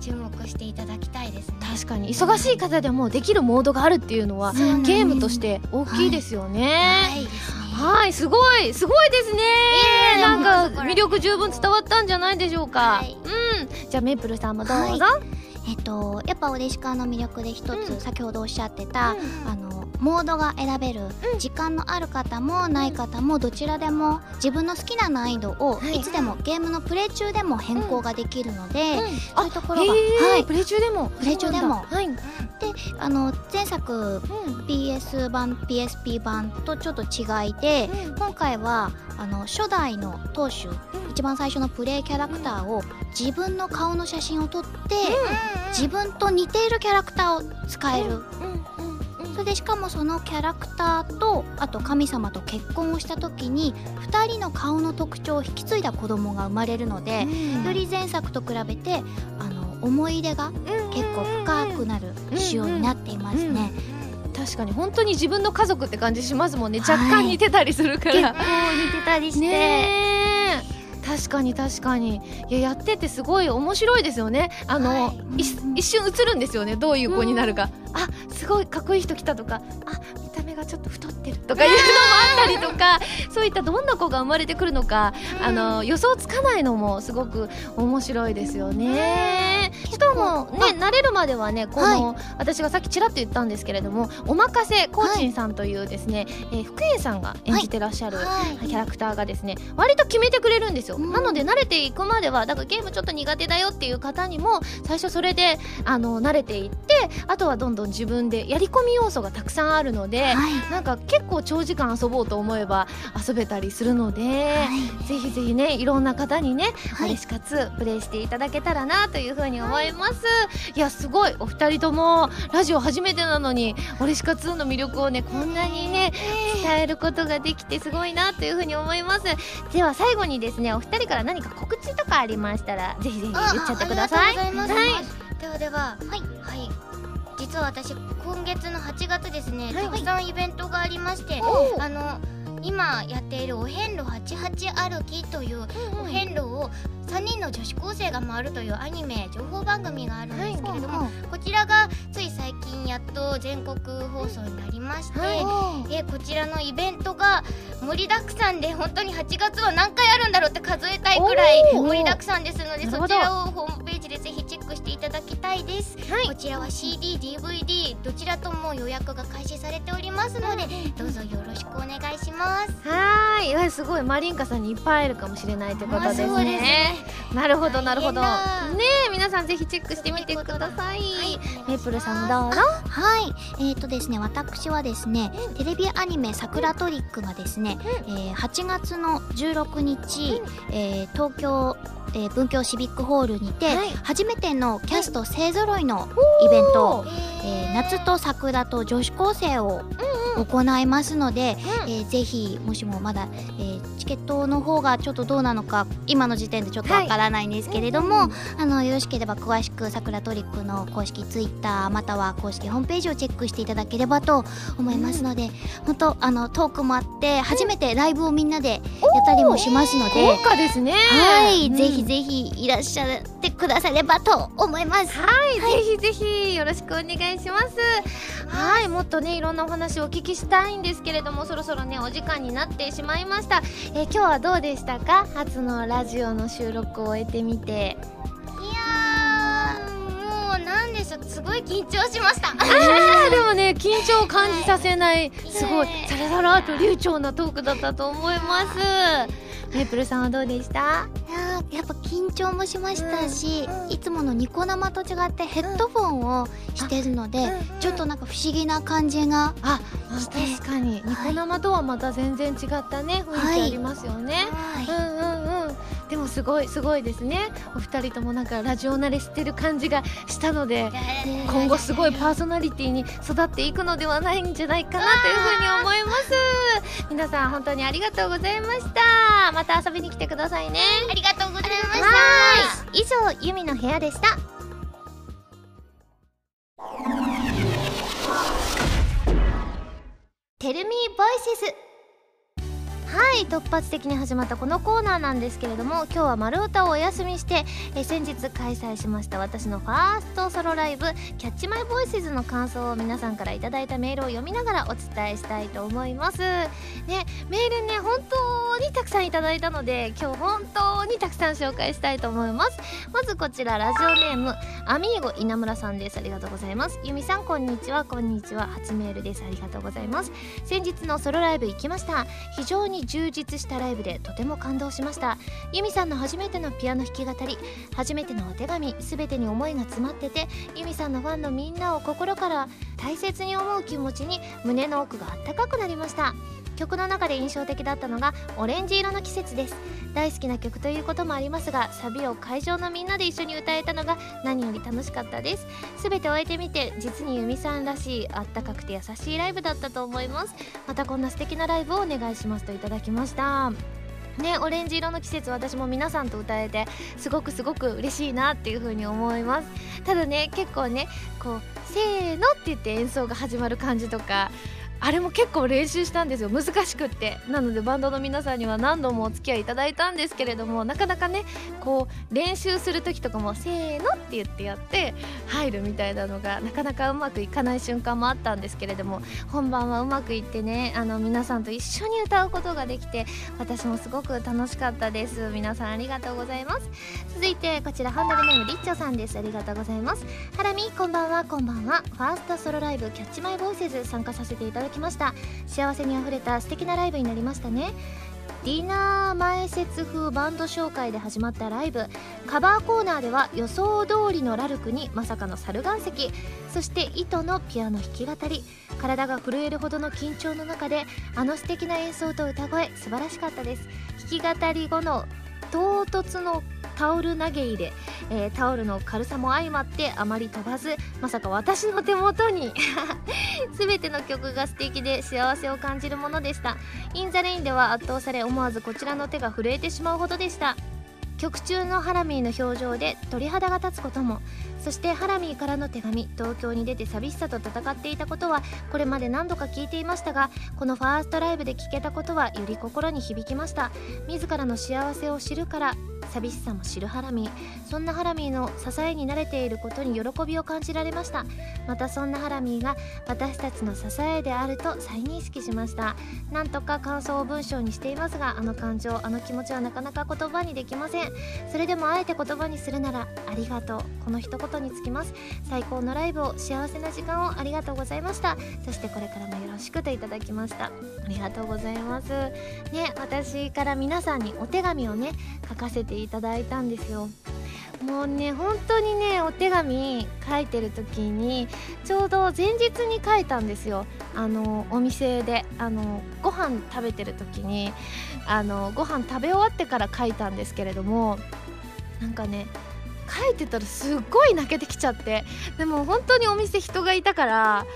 注目していただきたいですね。確かに。忙しい方でもできるモードがあるっていうのはゲームとして大きいですよね。はい、はいはいすごいすごいですね。なんか魅力十分伝わったんじゃないでしょうか、はい、うん。じゃあメープルさんもどうぞ、はい、えっとやっぱオレシカの魅力で一つ、うん、先ほどおっしゃってた、うん、あのモードが選べる、うん、時間のある方もない方もどちらでも自分の好きな難易度をい。つでも、ゲームのプレイ中でも変更ができるので、そういうところが、はい、プレイ中でも？プレイ中でも、はい、であの前作、うん、PS 版 PSP 版とちょっと違いで、うん、今回はあの初代の当主、うん、一番最初のプレイキャラクターを自分の顔の写真を撮って、自分と似ているキャラクターを使える。それでしかもそのキャラクターとあと神様と結婚をした時に2人の顔の特徴を引き継いだ子供が生まれるので、より前作と比べてあの思い出が結構深くなる仕様になっていますね。確かに本当に自分の家族って感じしますもんね、若干似てたりするから、結構似てたりして。ね確かに確かに。いややっててすごい面白いですよね。あの、はい、一瞬映るんですよね。どういう子になるか、うん、あすごいかっこいい人来たとか。あがちょっと太ってるとかいうのもあったりとかそういったどんな子が生まれてくるのか、うん、あの予想つかないのもすごく面白いですよね。しかもね慣れるまではねこの、はい、私がさっきちらっと言ったんですけれどもおまかせコーチンさんというですね、はい、えー、福栄さんが演じてらっしゃる、キャラクターがですね割と決めてくれるんですよ。うん、なので慣れていくまではだからゲームちょっと苦手だよっていう方にも最初それであの慣れていってあとはどんどん自分でやり込み要素がたくさんあるので、はい、なんか結構長時間遊ぼうと思えば遊べたりするので、はい、ぜひぜひねいろんな方にね、はい、オレシカツプレイしていただけたらなというふうに思います、い、やすごい。お二人ともラジオ初めてなのにオレシカ2の魅力をねこんなにね伝えることができてすごいなというふうに思います。では最後にですねお二人から何か告知とかありましたらぜひぜひ言っちゃってください。はい。ではでははい、はい実は私今月の8月ですね、はい、たくさんイベントがありましてあの今やっているお遍路88歩きというお遍路を3人の女子高生が回るというアニメ情報番組があるんですけれども、こちらがつい最近やっと全国放送になりまして、えこちらのイベントが盛りだくさんで本当に8月は何回あるんだろうって数えたいくらい盛りだくさんですのでそちらをホームページでぜひチェックしていただきたいです、はい、こちらは CDDVD どちらとも予約が開始されておりますのでどうぞよろしくお願いします。はい。すごい。マリンカさんにいっぱい会えるかもしれないということですね。ね。なるほどなるほど。ね皆さんぜひチェックしてみてください、はい、メープルさんどうぞ。はい。えっ、ー、とですね私はですね、うん、テレビアニメ「サクラトリック」がですね、うん、えー、8月の16日、うん、えー、東京えー、文京シビックホールにて、はい、初めてのキャスト勢ぞろいのイベント、えー、夏と桜と女子高生を行いますので、うん、えー、ぜひもしもまだ、えー、チケットの方がちょっとどうなのか今の時点でちょっとわからないんですけれども、はい、あのよろしければ詳しくさくらトリックの公式ツイッターまたは公式ホームページをチェックしていただければと思いますので、うん、本当あのトークもあって初めてライブをみんなでやったりもしますので、豪華ですね。はい、うん、ぜひぜひいらっしゃってくださればと思います。はい、はい、ぜひぜひよろしくお願いします。はいもっとねいろんなお話をお聞きしたいんですけれどもそろそろねお時間になってしまいました、えー、今日はどうでしたか？初のラジオの収録を終えてみて。いやもうなんでしょうすごい緊張しました。あでもね緊張を感じさせない、はい、すごいサラサラと流暢なトークだったと思います。メープルさんはどうでした？いややっぱ緊張もしましたし、うん、いつものニコ生と違ってヘッドフォンをしてるので、うん、ちょっとなんか不思議な感じがあ確かに、ニコ生とはまた全然違ったね雰囲気ありますよね、はい、うんうんうん。でもすごいすごいですね。お二人ともなんかラジオ慣れしてる感じがしたので今後すごいパーソナリティに育っていくのではないんじゃないかなというふうに思います。皆さん本当にありがとうございました。また遊びに来てくださいね。ありがとうございました。以上ユミの部屋でした。テルミーボイスズはい突発的に始まったこのコーナーなんですけれども今日は丸太をお休みしてえ先日開催しました私のファーストソロライブ「キャッチマイボイスズの感想を皆さんから頂いたメールを読みながらお伝えしたいと思います。ねメールね本当にたくさんいただいたので今日本当にたくさん紹介したいと思います。まずこちらラジオネームアミーゴ稲村さんです。ありがとうございます。ゆみさんこんにちは。こんにちは。初メールです。ありがとうございます。先日のソロライブ行きました。非常に充実したライブでとても感動しました。ユミさんの初めてのピアノ弾き語り初めてのお手紙全てに思いが詰まっててユミさんのファンのみんなを心から大切に思う気持ちに胸の奥があったかくなりました。曲の中で印象的だったのがオレンジ色の季節です。大好きな曲ということもありますがサビを会場のみんなで一緒に歌えたのが何より楽しかったです。全て終えてみて実にユミさんらしいあったかくて優しいライブだったと思います。またこんな素敵なライブをお願いしますといただきました。ね、オレンジ色の季節私も皆さんと歌えてすごくすごく嬉しいなっていう風に思います。ただね結構ねこうせーのって言って演奏が始まる感じとかあれも結構練習したんですよ。難しくって。なのでバンドの皆さんには何度もお付き合いいただいたんですけれどもなかなかねこう練習する時とかもせーのって言ってやって入るみたいなのがなかなかうまくいかない瞬間もあったんですけれども本番はうまくいってねあの皆さんと一緒に歌うことができて私もすごく楽しかったです。皆さんありがとうございます。続いてこちらハンドルネームリッチョさんです。ありがとうございます。ハラミこんばんはこんばんは。ファーストソロライブキャッチマイボイセズ参加させていただきました。幸せにあふれた素敵なライブになりましたね。ディナー前説風バンド紹介で始まったライブ。カバーコーナーでは予想通りのラルクにまさかの猿岩石。そして糸のピアノ弾き語り。体が震えるほどの緊張の中であの素敵な演奏と歌声素晴らしかったです。弾き語り後の唐突のタオル投げ入れ、えー、タオルの軽さも相まってあまり飛ばずまさか私の手元に 全ての曲が素敵で幸せを感じるものでした。In the Rain では圧倒され思わずこちらの手が震えてしまうほどでした。曲中のハラミーの表情で鳥肌が立つことも。そしてハラミーからの手紙東京に出て寂しさと戦っていたことはこれまで何度か聞いていましたがこのファーストライブで聞けたことはより心に響きました。自らの幸せを知るから寂しさも知るハラミー。そんなハラミーの支えになれていることに喜びを感じられました。またそんなハラミーが私たちの支えであると再認識しました。なんとか感想を文章にしていますがあの感情あの気持ちはなかなか言葉にできません。それでもあえて言葉にするならありがとう。この一言につきます。最高のライブを幸せな時間をありがとうございました。そしてこれからもよろしくといただきました。ありがとうございます。ね私から皆さんにお手紙をね書かせていただいたんですよ。もうね本当にねお手紙書いてる時にちょうど前日に書いたんですよ。あのお店で。あのご飯食べてる時にあのご飯食べ終わってから書いたんですけれどもなんかね書いてたらすっごい泣けてきちゃって。でも本当にお店人がいたから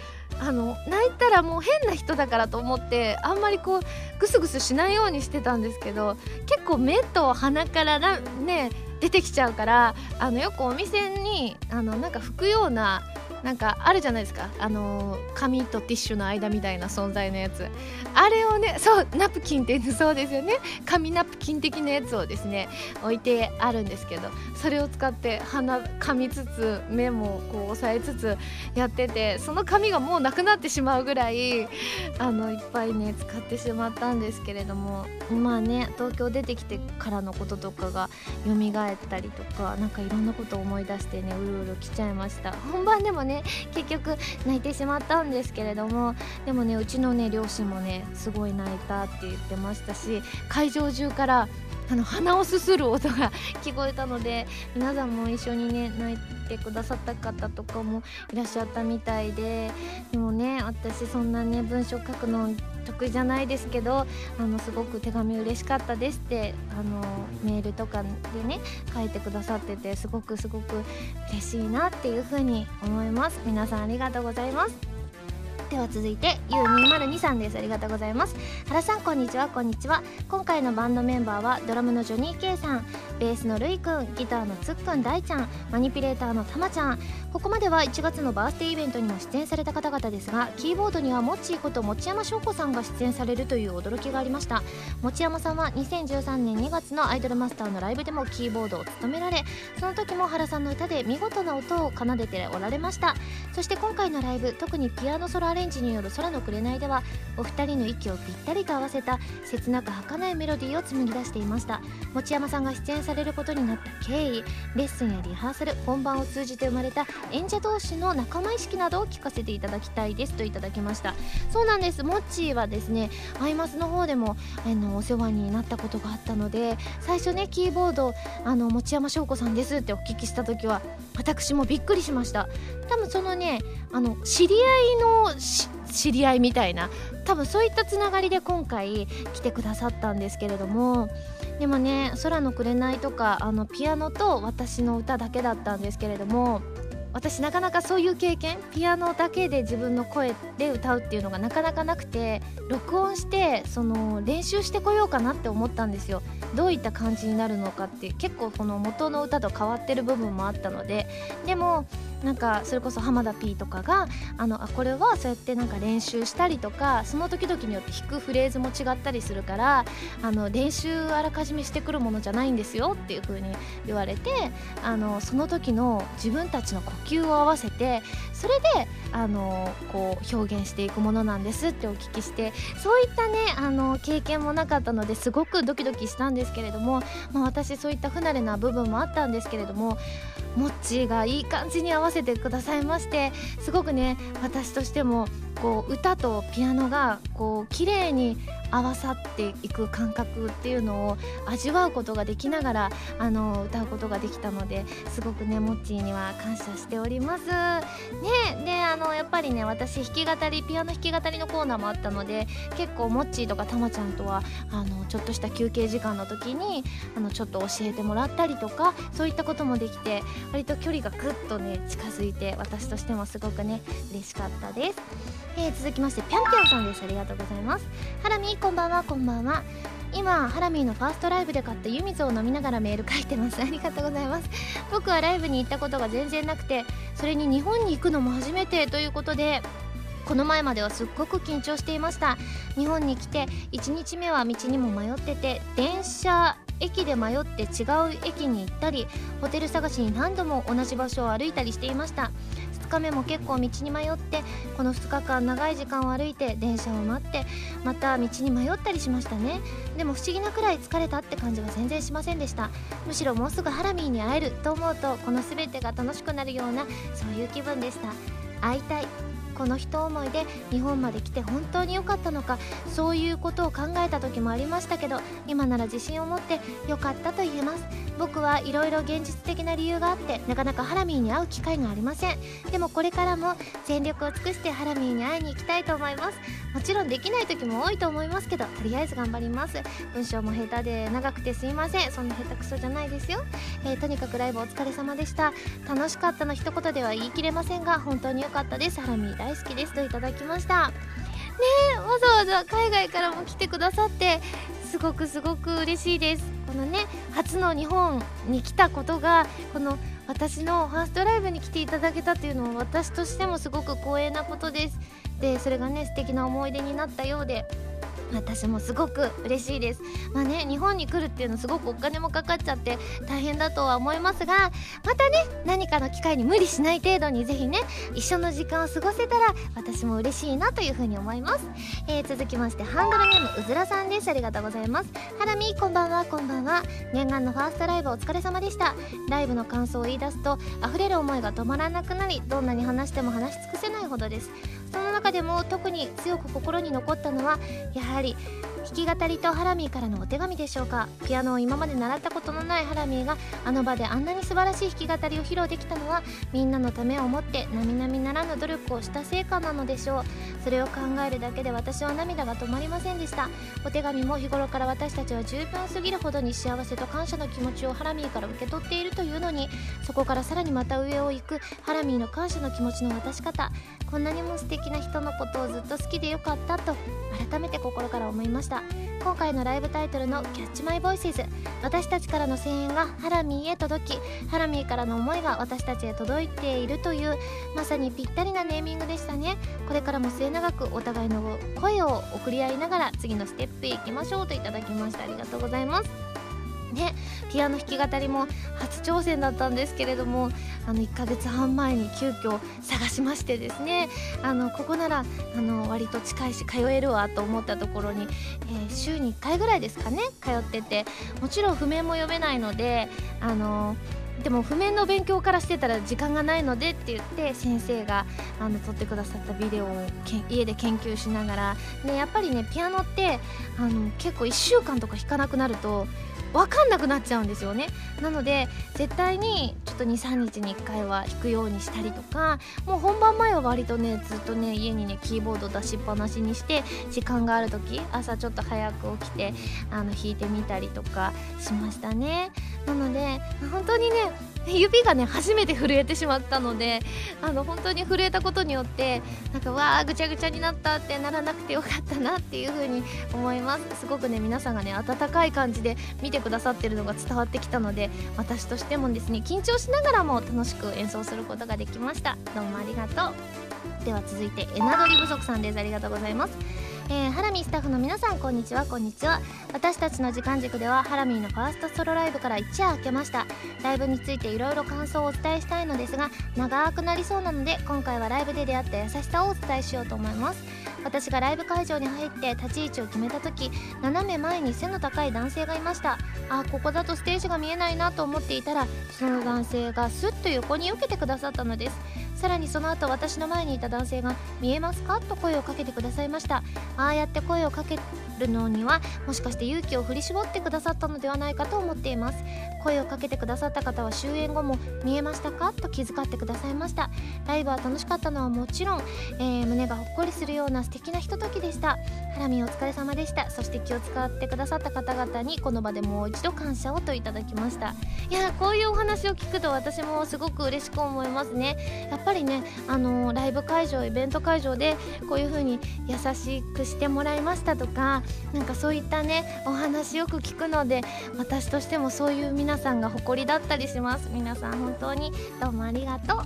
あの泣いたらもう変な人だからと思ってあんまりこうグスグスしないようにしてたんですけど結構目と鼻からね出てきちゃうからあのよくお店にあのなんか拭くようななんかあるじゃないですか。あの紙とティッシュの間みたいな存在のやつ。あれをね そうナプキンって そうですよね。紙ナプキン的なやつをですね置いてあるんですけどそれを使って鼻噛みつつ目もこう押さえつつやっててその紙がもうなくなってしまうぐらいあのいっぱいね使ってしまったんですけれどもまあね東京出てきてからのこととかが蘇ったりとかなんかいろんなことを思い出してねうるうる来ちゃいました。本番でもねね結局泣いてしまったんですけれどもでもねうちのね両親もねすごい泣いたって言ってましたし会場中からあの鼻をすする音が聞こえたので皆さんも一緒にね泣いてくださった方とかもいらっしゃったみたいででもね私そんなね文章書くの得意じゃないですけどあのすごく手紙嬉しかったですってあのメールとかでね書いてくださっててすごくすごく嬉しいなっていうふうに思います。皆さんありがとうございます。では続いて U202 さんです。ありがとうございます。原さんこんにちは。こんにちは。今回のバンドメンバーはドラムのジョニー K さん。ベースのルイくんギターのつっくん大ちゃん。マニピュレーターのたまちゃん。ここまでは1月のバースデーイベントにも出演された方々ですがキーボードにはモッチーこと持山翔子さんが出演されるという驚きがありました。持山さんは2013年2月のアイドルマスターのライブでもキーボードを務められその時も原さんの歌で見事な音を奏でておられました。そして今回のライブ特にピアノソロアレンジによる空の紅ではお二人の息をぴったりと合わせた切なく儚いメロディーを紡ぎ出していました。持山さんが出演されることになった経緯レッスンやリハーサル本番を通じて生まれた演者同士の仲間意識などを聞かせていただきたいですといただきました。そうなんです。モッチーはですねアイマスの方でもあのお世話になったことがあったので最初ねキーボードあの持山翔子さんですってお聞きした時は私もびっくりしました。多分そのねあの知り合いの知り合いみたいな。多分そういったつながりで今回来てくださったんですけれども。でもね「空の紅」とかあのピアノと私の歌だけだったんですけれども私なかなかそういう経験ピアノだけで自分の声で歌うっていうのがなかなかなくて録音してその練習してこようかなって思ったんですよ。どういった感じになるのかって結構この元の歌と変わってる部分もあったので。でもなんかそれこそ浜田 P とかがあのあこれはそうやってなんか練習したりとかその時々によって弾くフレーズも違ったりするからあの練習あらかじめしてくるものじゃないんですよっていう風に言われてあのその時の自分たちの呼吸を合わせてそれであのこう表現していくものなんですってお聞きしてそういったねあの経験もなかったのですごくドキドキしたんですけれども、まあ、私そういった不慣れな部分もあったんですけれどもモッチーがいい感じに合わせてくださいましてすごくね私としてもこう歌とピアノがこう綺麗に合わさっていく感覚っていうのを味わうことができながらあの歌うことができたのですごくねモッチーには感謝しております。ねであのやっぱりね私弾き語りピアノ弾き語りのコーナーもあったので結構モッチーとかたまちゃんとはあのちょっとした休憩時間の時にあのちょっと教えてもらったりとかそういったこともできて割と距離がぐっとね近づいて私としてもすごくね嬉しかったです。えー、続きましてぴょんぴょんさんです。ありがとうございます。ハラミこんばんは。こんばんは。今ハラミーのファーストライブで買った湯水を飲みながらメール書いてます。ありがとうございます。僕はライブに行ったことが全然なくてそれに日本に行くのも初めてということでこの前まではすっごく緊張していました。日本に来て1日目は道にも迷ってて電車駅で迷って違う駅に行ったりホテル探しに何度も同じ場所を歩いたりしていました。日目も結構道に迷ってこの2日間長い時間を歩いて電車を待ってまた道に迷ったりしましたね。でも不思議なくらい疲れたって感じは全然しませんでした。むしろもうすぐハラミーに会えると思うとこの全てが楽しくなるようなそういう気分でした。会いたい。この人思いで日本まで来て本当に良かったのかそういうことを考えた時もありましたけど今なら自信を持って良かったと言えます。僕はいろいろ現実的な理由があってなかなかハラミーに会う機会がありません。でもこれからも全力を尽くしてハラミーに会いに行きたいと思います。もちろんできない時も多いと思いますけどとりあえず頑張ります。文章も下手で長くてすいません。そんな下手くそじゃないですよ、えー、とにかくライブお疲れ様でした。楽しかったの一言では言い切れませんが本当に良かったです。ハラミー大好きですといただきました。ねえわざわざ海外からも来てくださってすごくすごく嬉しいです。このね初の日本に来たことがこの私のファーストライブに来ていただけたというのは私としてもすごく光栄なことです。でそれがね素敵な思い出になったようで。私もすごく嬉しいです。まあね日本に来るっていうのすごくお金もかかっちゃって大変だとは思いますがまたね何かの機会に無理しない程度にぜひね一緒の時間を過ごせたら私も嬉しいなというふうに思います、えー、続きましてハンドルネームうずらさんです。ありがとうございます。ハラミこんばんは。こんばんは。念願のファーストライブお疲れ様でした。ライブの感想を言い出すと溢れる思いが止まらなくなりどんなに話しても話し尽くせないほどです。その中でも特に強く心に残ったのはやはり弾き語りとハラミーからのお手紙でしょうか？ピアノを今まで習ったことのないハラミーがあの場であんなに素晴らしい弾き語りを披露できたのはみんなのためを思って並々ならぬ努力をした成果なのでしょう。それを考えるだけで私は涙が止まりませんでした。お手紙も日頃から私たちは十分すぎるほどに幸せと感謝の気持ちをハラミーから受け取っているというのにそこからさらにまた上を行くハラミーの感謝の気持ちの渡し方。こんなにも素敵な人のことをずっと好きでよかったと改めて心から思いました。今回のライブタイトルの「キャッチマイボイスズ私たちからの声援がハラミーへ届きハラミーからの思いが私たちへ届いているというまさにぴったりなネーミングでしたね。これからも末永くお互いの声を送り合いながら次のステップへ行きましょうといただきました。ありがとうございます。ねピアノ弾き語りも初挑戦だったんですけれどもあの1ヶ月半前に急遽探しましてですねあのここならあの割と近いし通えるわと思ったところに、えー、週に1回ぐらいですかね通っててもちろん譜面も読めないのであのでも譜面の勉強からしてたら時間がないのでって言って先生があの撮ってくださったビデオを家で研究しながら、ね、やっぱりねピアノってあの結構1週間とか弾かなくなると分かんなくなっちゃうんですよね。なので絶対にちょっと23日に1回は弾くようにしたりとかもう本番前は割とねずっとね家にねキーボード出しっぱなしにして時間がある時朝ちょっと早く起きてあの弾いてみたりとかしましたね。なので本当にね指がね初めて震えてしまったのであの本当に震えたことによってなんかわーぐちゃぐちゃになったってならなくてよかったなっていう風に思います。すごくね皆さんがね温かい感じで見てくださってるのが伝わってきたので私としてもですね緊張しながらも楽しく演奏することができました。どうもありがとう。では続いてエナドリ不足さんです。ありがとうございます。えー、ハラミスタッフの皆さんこんにちは。こんにちは。私たちの時間軸ではハラミーのファーストソロライブから一夜明けました。ライブについていろいろ感想をお伝えしたいのですが長くなりそうなので今回はライブで出会った優しさをお伝えしようと思います。私がライブ会場に入って立ち位置を決めた時斜め前に背の高い男性がいました。あここだとステージが見えないなと思っていたらその男性がスッと横に避けてくださったのです。さらにその後私の前にいた男性が「見えますか?」と声をかけてくださいましたああやって声をかけるのにはもしかして勇気を振り絞ってくださったのではないかと思っています声をかけてくださった方は終演後も「見えましたか?」と気遣ってくださいました。ライブは楽しかったのはもちろん、えー、胸がほっこりするような素敵なひとときでした。ハラミお疲れ様でした。そして気を使ってくださった方々にこの場でもう一度感謝をといただきました。いやこういうお話を聞くと私もすごく嬉しく思いますね。やっぱりねあのー、ライブ会場イベント会場でこういう風に優しくしてもらいましたとかなんかそういったねお話よく聞くので私としてもそういう皆さんが誇りだったりします。皆さん本当にどうもありがとう。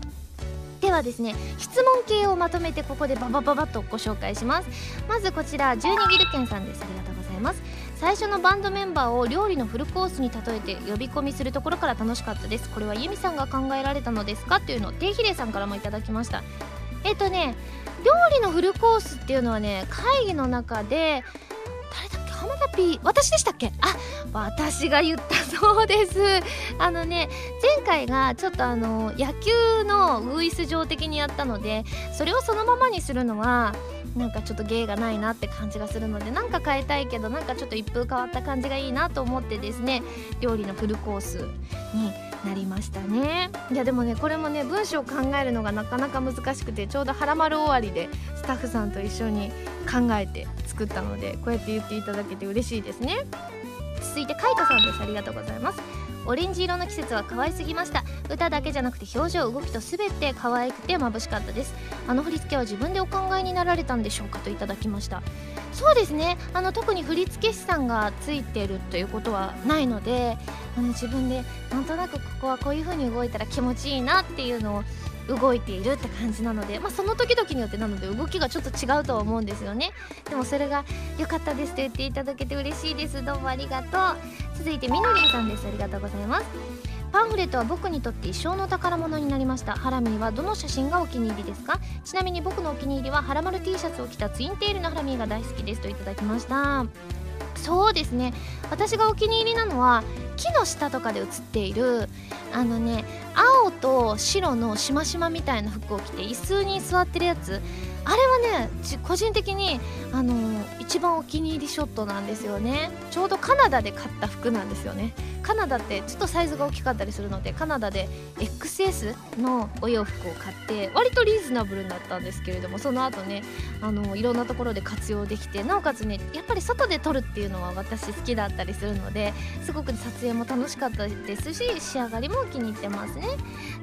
ではですね質問系をまとめてここでババババッとご紹介します。まずこちら12ギルケンさんです。ありがとうございます。最初のバンドメンバーを料理のフルコースに例えて呼び込みするところから楽しかったです。これはユミさんが考えられたのですか？というのをテイヒレさんからもいただきました。えっ、とね料理のフルコースっていうのはね会議の中で誰だっけ浜田 P 私でしたっけ？あ私が言ったそうです。あのね前回がちょっとあの野球のウイス状的にやったのでそれをそのままにするのはなんかちょっと芸がないなって感じがするのでなんか変えたいけどなんかちょっと一風変わった感じがいいなと思ってですね料理のフルコースになりましたね。いやでもねこれもね文章を考えるのがなかなか難しくてちょうど「はらまる終わり」でスタッフさんと一緒に考えて作ったのでこうやって言っていただけて嬉しいですね。続いてカイトさんです。ありがとうございます。オレンジ色の季節は可愛すぎました。歌だけじゃなくて表情動きと全て可愛くて眩しかったです。あの振り付けは自分でお考えになられたんでしょうかといただきました。そうですね。あの特に振付師さんがついてるということはないのであの自分でなんとなくここはこういう風に動いたら気持ちいいなっていうのを動いているって感じなので、まあ、その時々によってなので動きがちょっと違うとは思うんですよね。でもそれが良かったですと言っていただけて嬉しいです。どうもありがとう。続いてみのりんさんです。ありがとうございます。パンフレットは僕にとって一生の宝物になりました。ハラミーはどの写真がお気に入りですか？ちなみに僕のお気に入りはハラマル T シャツを着たツインテールのハラミーが大好きですといただきました。そうですね。私がお気に入りなのは木の下とかで写っているあのね青と白のしましまみたいな服を着て椅子に座ってるやつ。あれはね個人的にあの、一番お気に入りショットなんですよね。ちょうどカナダで買った服なんですよね。カナダってちょっとサイズが大きかったりするのでカナダで XS のお洋服を買って割とリーズナブルだったんですけれどもその後ねあのいろんなところで活用できてなおかつねやっぱり外で撮るっていうのは私好きだったりするのですごく撮影も楽しかったですし仕上がりも気に入ってますね。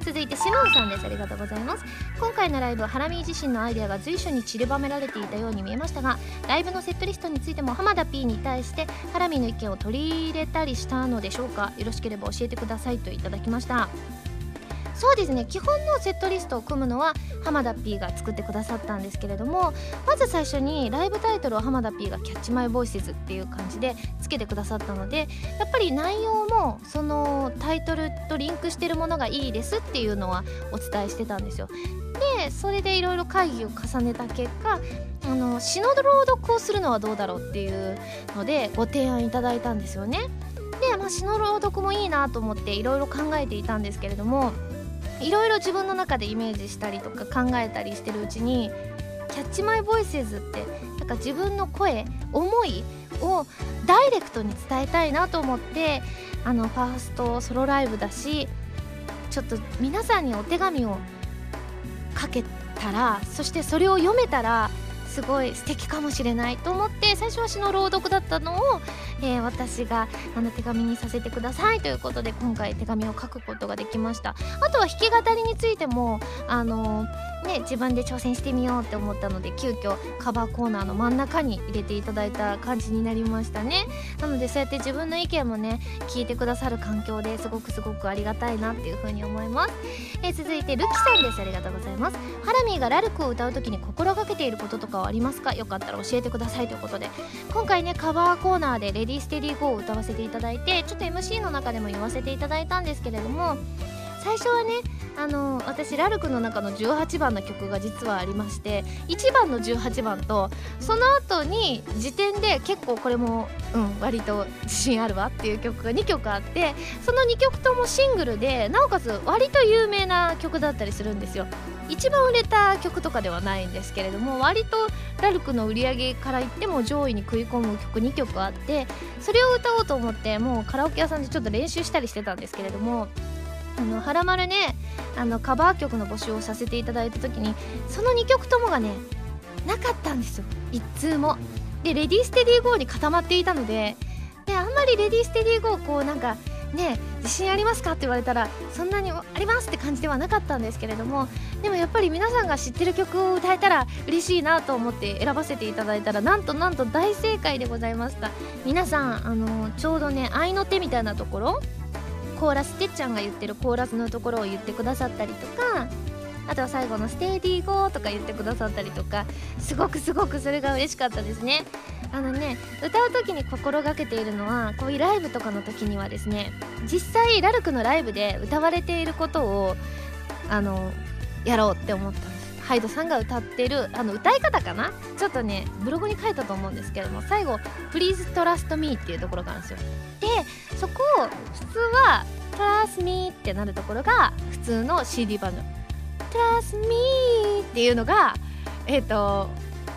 続いてシノンさんです。ありがとうございます。今回のライブはハラミ自身のアイデアが随所に散りばめられていたように見えましたがライブのセットリストについても浜田 P に対してハラミの意見を取り入れたりしたのでしょうか？よろしければ教えてくださいといただきました。そうですね。基本のセットリストを組むのは浜田 P が作ってくださったんですけれどもまず最初にライブタイトルを浜田 P が「キャッチマイボイスズっていう感じでつけてくださったのでやっぱり内容もそのタイトルとリンクしてるものがいいですっていうのはお伝えしてたんですよ。でそれでいろいろ会議を重ねた結果あの詩の朗読をするのはどうだろうっていうのでご提案いただいたんですよね。で、まあ、詩の朗読もいいなと思っていろいろ考えていたんですけれどもいろいろ自分の中でイメージしたりとか考えたりしてるうちに「キャッチマイボイスズってなんか自分の声思いをダイレクトに伝えたいなと思ってあのファーストソロライブだしちょっと皆さんにお手紙をかけたらそしてそれを読めたらすごい素敵かもしれないと思って最初は詩の朗読だったのを、えー、私があの手紙にさせてくださいということで今回手紙を書くことができました。あとは弾き語りについてもあのーね自分で挑戦してみようって思ったので急遽カバーコーナーの真ん中に入れていただいた感じになりましたね。なのでそうやって自分の意見もね聞いてくださる環境ですごくすごくありがたいなっていう風に思います、えー、続いてルキさんです。ありがとうございます。ハラミーがラルクを歌う時に心がけていることとかありますか？よかったら教えてくださいということで。今回ねカバーコーナーで「レディーステディーゴー」を歌わせていただいてちょっと MC の中でも言わせていただいたんですけれども最初はねあの私ラルクの中の18番の曲が実はありまして1番の18番とその後に時点で結構これも、うん、割と自信あるわっていう曲が2曲あってその2曲ともシングルでなおかつ割と有名な曲だったりするんですよ。一番売れた曲とかではないんですけれども割とラルクの売り上げから言っても上位に食い込む曲2曲あってそれを歌おうと思ってもうカラオケ屋さんでちょっと練習したりしてたんですけれどもあのはらまるねあのカバー曲の募集をさせていただいた時にその2曲ともがねなかったんですよ。一通も。でレディーステディーゴーに固まっていたのでであんまりレディーステディーゴーこうなんかね自信ありますかって言われたらそんなにありますって感じではなかったんですけれどもでもやっぱり皆さんが知ってる曲を歌えたら嬉しいなと思って選ばせていただいたらなんとなんと大正解でございました。皆さんあのちょうどね合いの手みたいなところコーラスてっちゃんが言ってるコーラスのところを言ってくださったりとかあとは最後の「ステーディーゴー」とか言ってくださったりとかすごくすごくそれが嬉しかったですね。あのね歌う時に心がけているのはこういうライブとかの時にはですね実際ラルクのライブで歌われていることをあのやろうって思ったんですハイドさんが歌ってるあの歌い方かな？ちょっとねブログに書いたと思うんですけども最後「Please Trust Me」っていうところがあるんですよでそこを普通は「Trust Me」ってなるところが普通の CD バージョン「Trust Me」っていうのがえっ、ー、と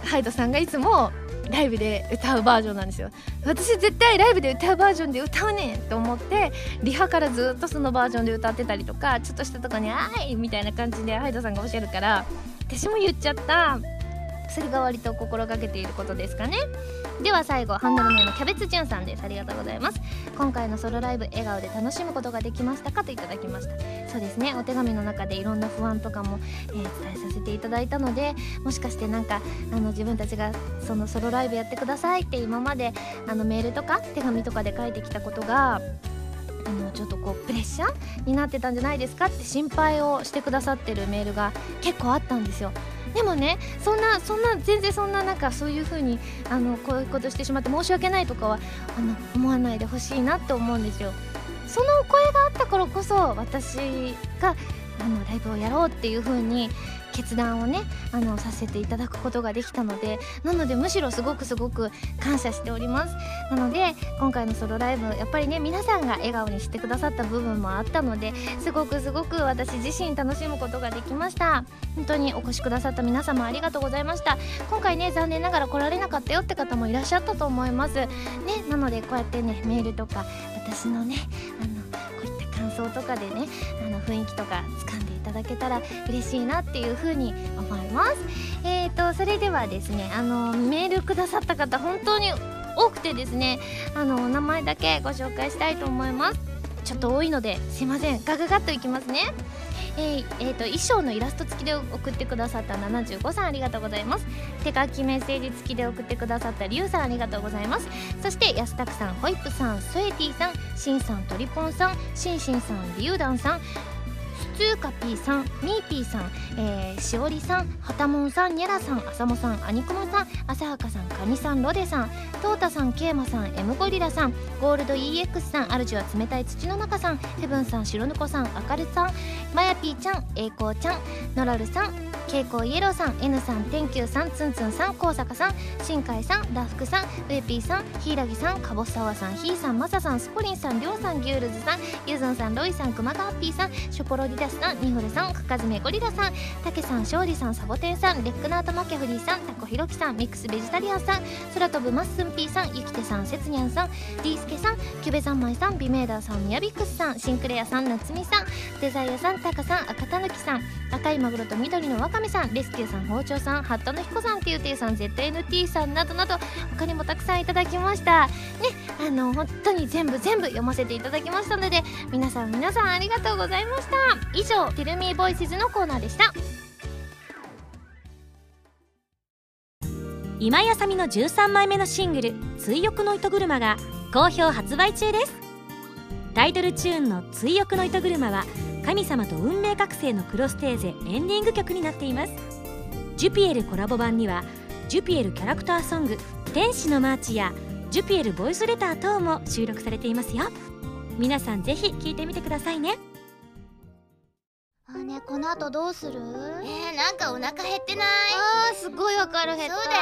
ハイドさんがいつもライブで歌うバージョンなんですよ私絶対ライブで歌うバージョンで歌うねんと思ってリハからずっとそのバージョンで歌ってたりとかちょっとしたとこに「あい!」みたいな感じでハイドさんがおっしゃるから私も言っちゃった。それが割と心がけていることですかね。では最後ハンドルネームキャベツじゅんさんです。ありがとうございます。今回のソロライブ笑顔で楽しむことができましたか？といただきました。そうですね。お手紙の中でいろんな不安とかも、えー、伝えさせていただいたのでもしかしてなんかあの自分たちがそのソロライブやってくださいって今まであのメールとか手紙とかで書いてきたことがあのちょっとこうプレッシャーになってたんじゃないですかって心配をしてくださってるメールが結構あったんですよ。でもねそんなそんな全然そんななんかそういう風にあのこういうことしてしまって申し訳ないとかはあの思わないでほしいなって思うんですよ。その声があったからこそ私があのライブをやろうっていう風に決断をねあのさせていただくことができたのでなのでむしろすごくすごく感謝しております。なので今回のソロライブやっぱりね皆さんが笑顔にしてくださった部分もあったのですごくすごく私自身楽しむことができました。本当にお越しくださった皆様ありがとうございました。今回ね残念ながら来られなかったよって方もいらっしゃったと思います。ねなのでこうやってねメールとか私のねあのこういった感想とかでねあの雰囲気とか掴んでただけたら嬉しいなっていう風に思います。えーとそれではですねあのメールくださった方本当に多くてですねあのお名前だけご紹介したいと思います。ちょっと多いのですいません。ガガガッといきますね。えー、えー、と衣装のイラスト付きで送ってくださった75さんありがとうございます。手書きメッセージ付きで送ってくださったリュウさんありがとうございます。そして安拓さんホイップさんソエティさんシンさんトリポンさんシンシンさんリュウダンさん。つーかぴーさんみーぴーさん、えー、しおりさんはたもんさんにゃらさんあさもさんあにくもさんあさはかさんかにさんロデさんとうたさんけいまさん M ゴリラさんゴールド EX さんあるじは冷たい土の中さんヘブンさん白ぬこさんあかるさんまやぴーちゃんえいこうちゃんのらるさんけいこうイエローさん N さんてんきゅうさんつんつんさんこうさかさんしんかいさんらふくさんウエピーさんひいらぎさんかぼさわさんひーさんまささんスポリンさんりょうさんギュールズさんゆずんさんロイさんくまかっぴーさんショコロディさんニホルさんかかずめゴリラさんたけさん勝利さんサボテンさんレックナートマキャフリーさんタコひろきさんミックスベジタリアンさん空飛ぶマッスンピーさんゆきてさんせつにゃんさんリースケさんキュベザンマイさんビメーダーさんミヤビックスさんシンクレアさんナツミさんデザイアさんタカさん赤たぬきさん赤いマグロと緑のワカメさんレスキューさん包丁さんハットの彦さんていうていさん ZNT さんなどなど他にもたくさんいただきましたねあの本当に全部全部読ませていただきましたので皆さん皆さんありがとうございました以上テルミーボイスズのコーナーでした。今井あさみの13枚目のシングル「追憶の糸車」が好評発売中です。タイトルチューンの「追憶の糸車」は神様と運命覚醒のクロステーゼエンディング曲になっています。ジュピエルコラボ版にはジュピエルキャラクターソング「天使のマーチ」やジュピエルボイスレター等も収録されていますよ。皆さんぜひ聴いてみてくださいね。あねこの後どうする？えー、なんかお腹減ってない？あーすごいわかる減った。そうだよ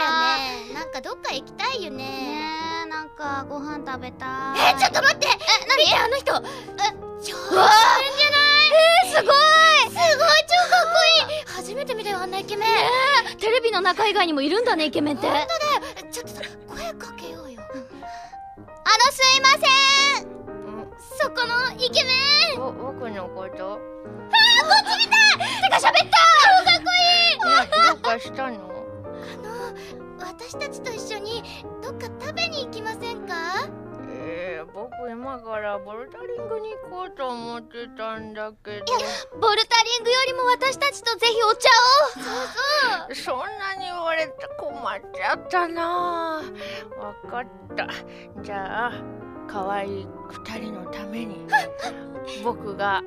ね。なんかどっか行きたいよね。ねなんかご飯食べたい。えー、ちょっと待って！え何？あの人！え超うわえー、すごい！すごい超かっこいい。初めて見たよあんなイケメン、えー、テレビの中以外にもいるんだねイケメンって。本当だよ。ちょっと声かけようよ、うん、あのすいません、うん、そこのイケメン。僕のこと。あーこっち見た！てか喋った！超かっこいい、ね、どうかしたの？あの私たちと一緒にどっか食べに行きませんか？えー、僕今からボルダリングに行こうと思ってたんだけど。ボルダリングよりも私たちとぜひお茶を。そうそうそんなに言われて困っちゃったな。分かった。じゃあ可愛い二人のために僕が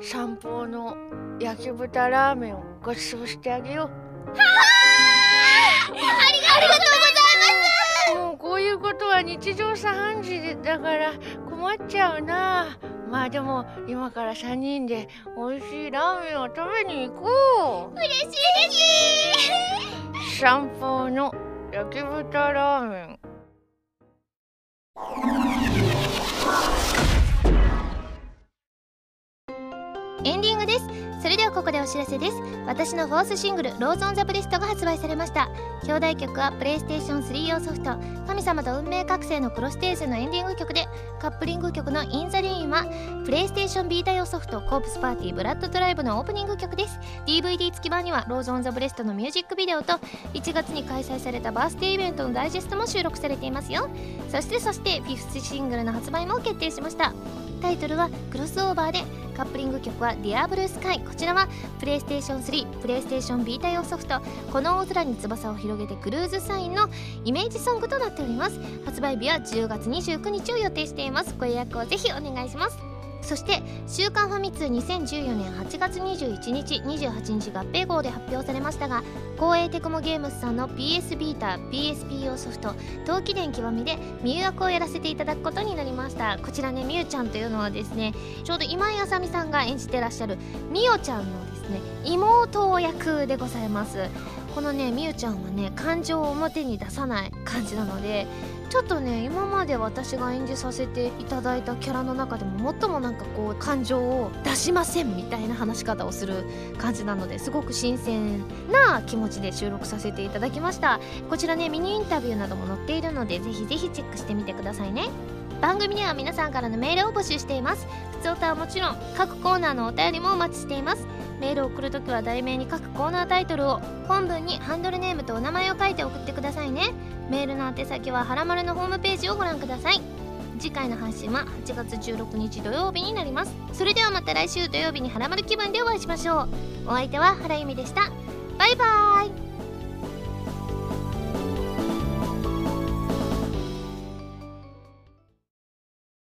散歩の焼き豚ラーメンをご馳走してあげよう。はあありがとうもうこういうことは日常茶飯事だから困っちゃうな。まあでも今から3人で美味しいラーメンを食べに行こう。嬉しい散歩の焼き豚ラーメンエンディングです。それではここでお知らせです。私のフォースシングル「Rose on the breast」が発売されました。表題曲はプレイステーション3用ソフト「神様と運命覚醒」のクロステーゼのエンディング曲でカップリング曲の「In the Ruin」はプレイステーションビータ用ソフト「コープスパーティーブラッドドライブ」のオープニング曲です。DVD 付き版には「Rose on the breast」のミュージックビデオと1月に開催されたバースデーイベントのダイジェストも収録されていますよ。そしてそしてフィフスシングルの発売も決定しました。タイトルはクロスオーバーでカップリング曲は「ディアブルスカイこちらはプレイステーション3プレイステーションビータ用ソフト「この大空に翼を広げてクルーズサイン」のイメージソングとなっております。発売日は10月29日を予定しています。ご予約をぜひお願いします。そして「週刊ファミ通2014年8月21日28日合併号」で発表されましたが光栄テクモゲームズさんの PS ビーター PSP 用ソフト「陶器伝極み」でミュ役をやらせていただくことになりました。こちらねみゆちゃんというのはですねちょうど今井あさみさんが演じてらっしゃるみおちゃんのですね妹役でございます。このねみゆちゃんはね感情を表に出さない感じなのでちょっとね今まで私が演じさせていただいたキャラの中でも最もなんかこう感情を出しませんみたいな話し方をする感じなのですごく新鮮な気持ちで収録させていただきました。こちらねミニインタビューなども載っているのでぜひぜひチェックしてみてくださいね。番組では皆さんからのメールを募集しています。普通歌はもちろん各コーナーのお便りもお待ちしています。メールを送るときは題名に各コーナータイトルを本文にハンドルネームとお名前を書いて送ってくださいね。メールの宛先ははらまるのホームページをご覧ください。次回の配信は8月16日土曜日になります。それではまた来週土曜日にはらまる気分でお会いしましょう。お相手は原由美でした。バイバーイ。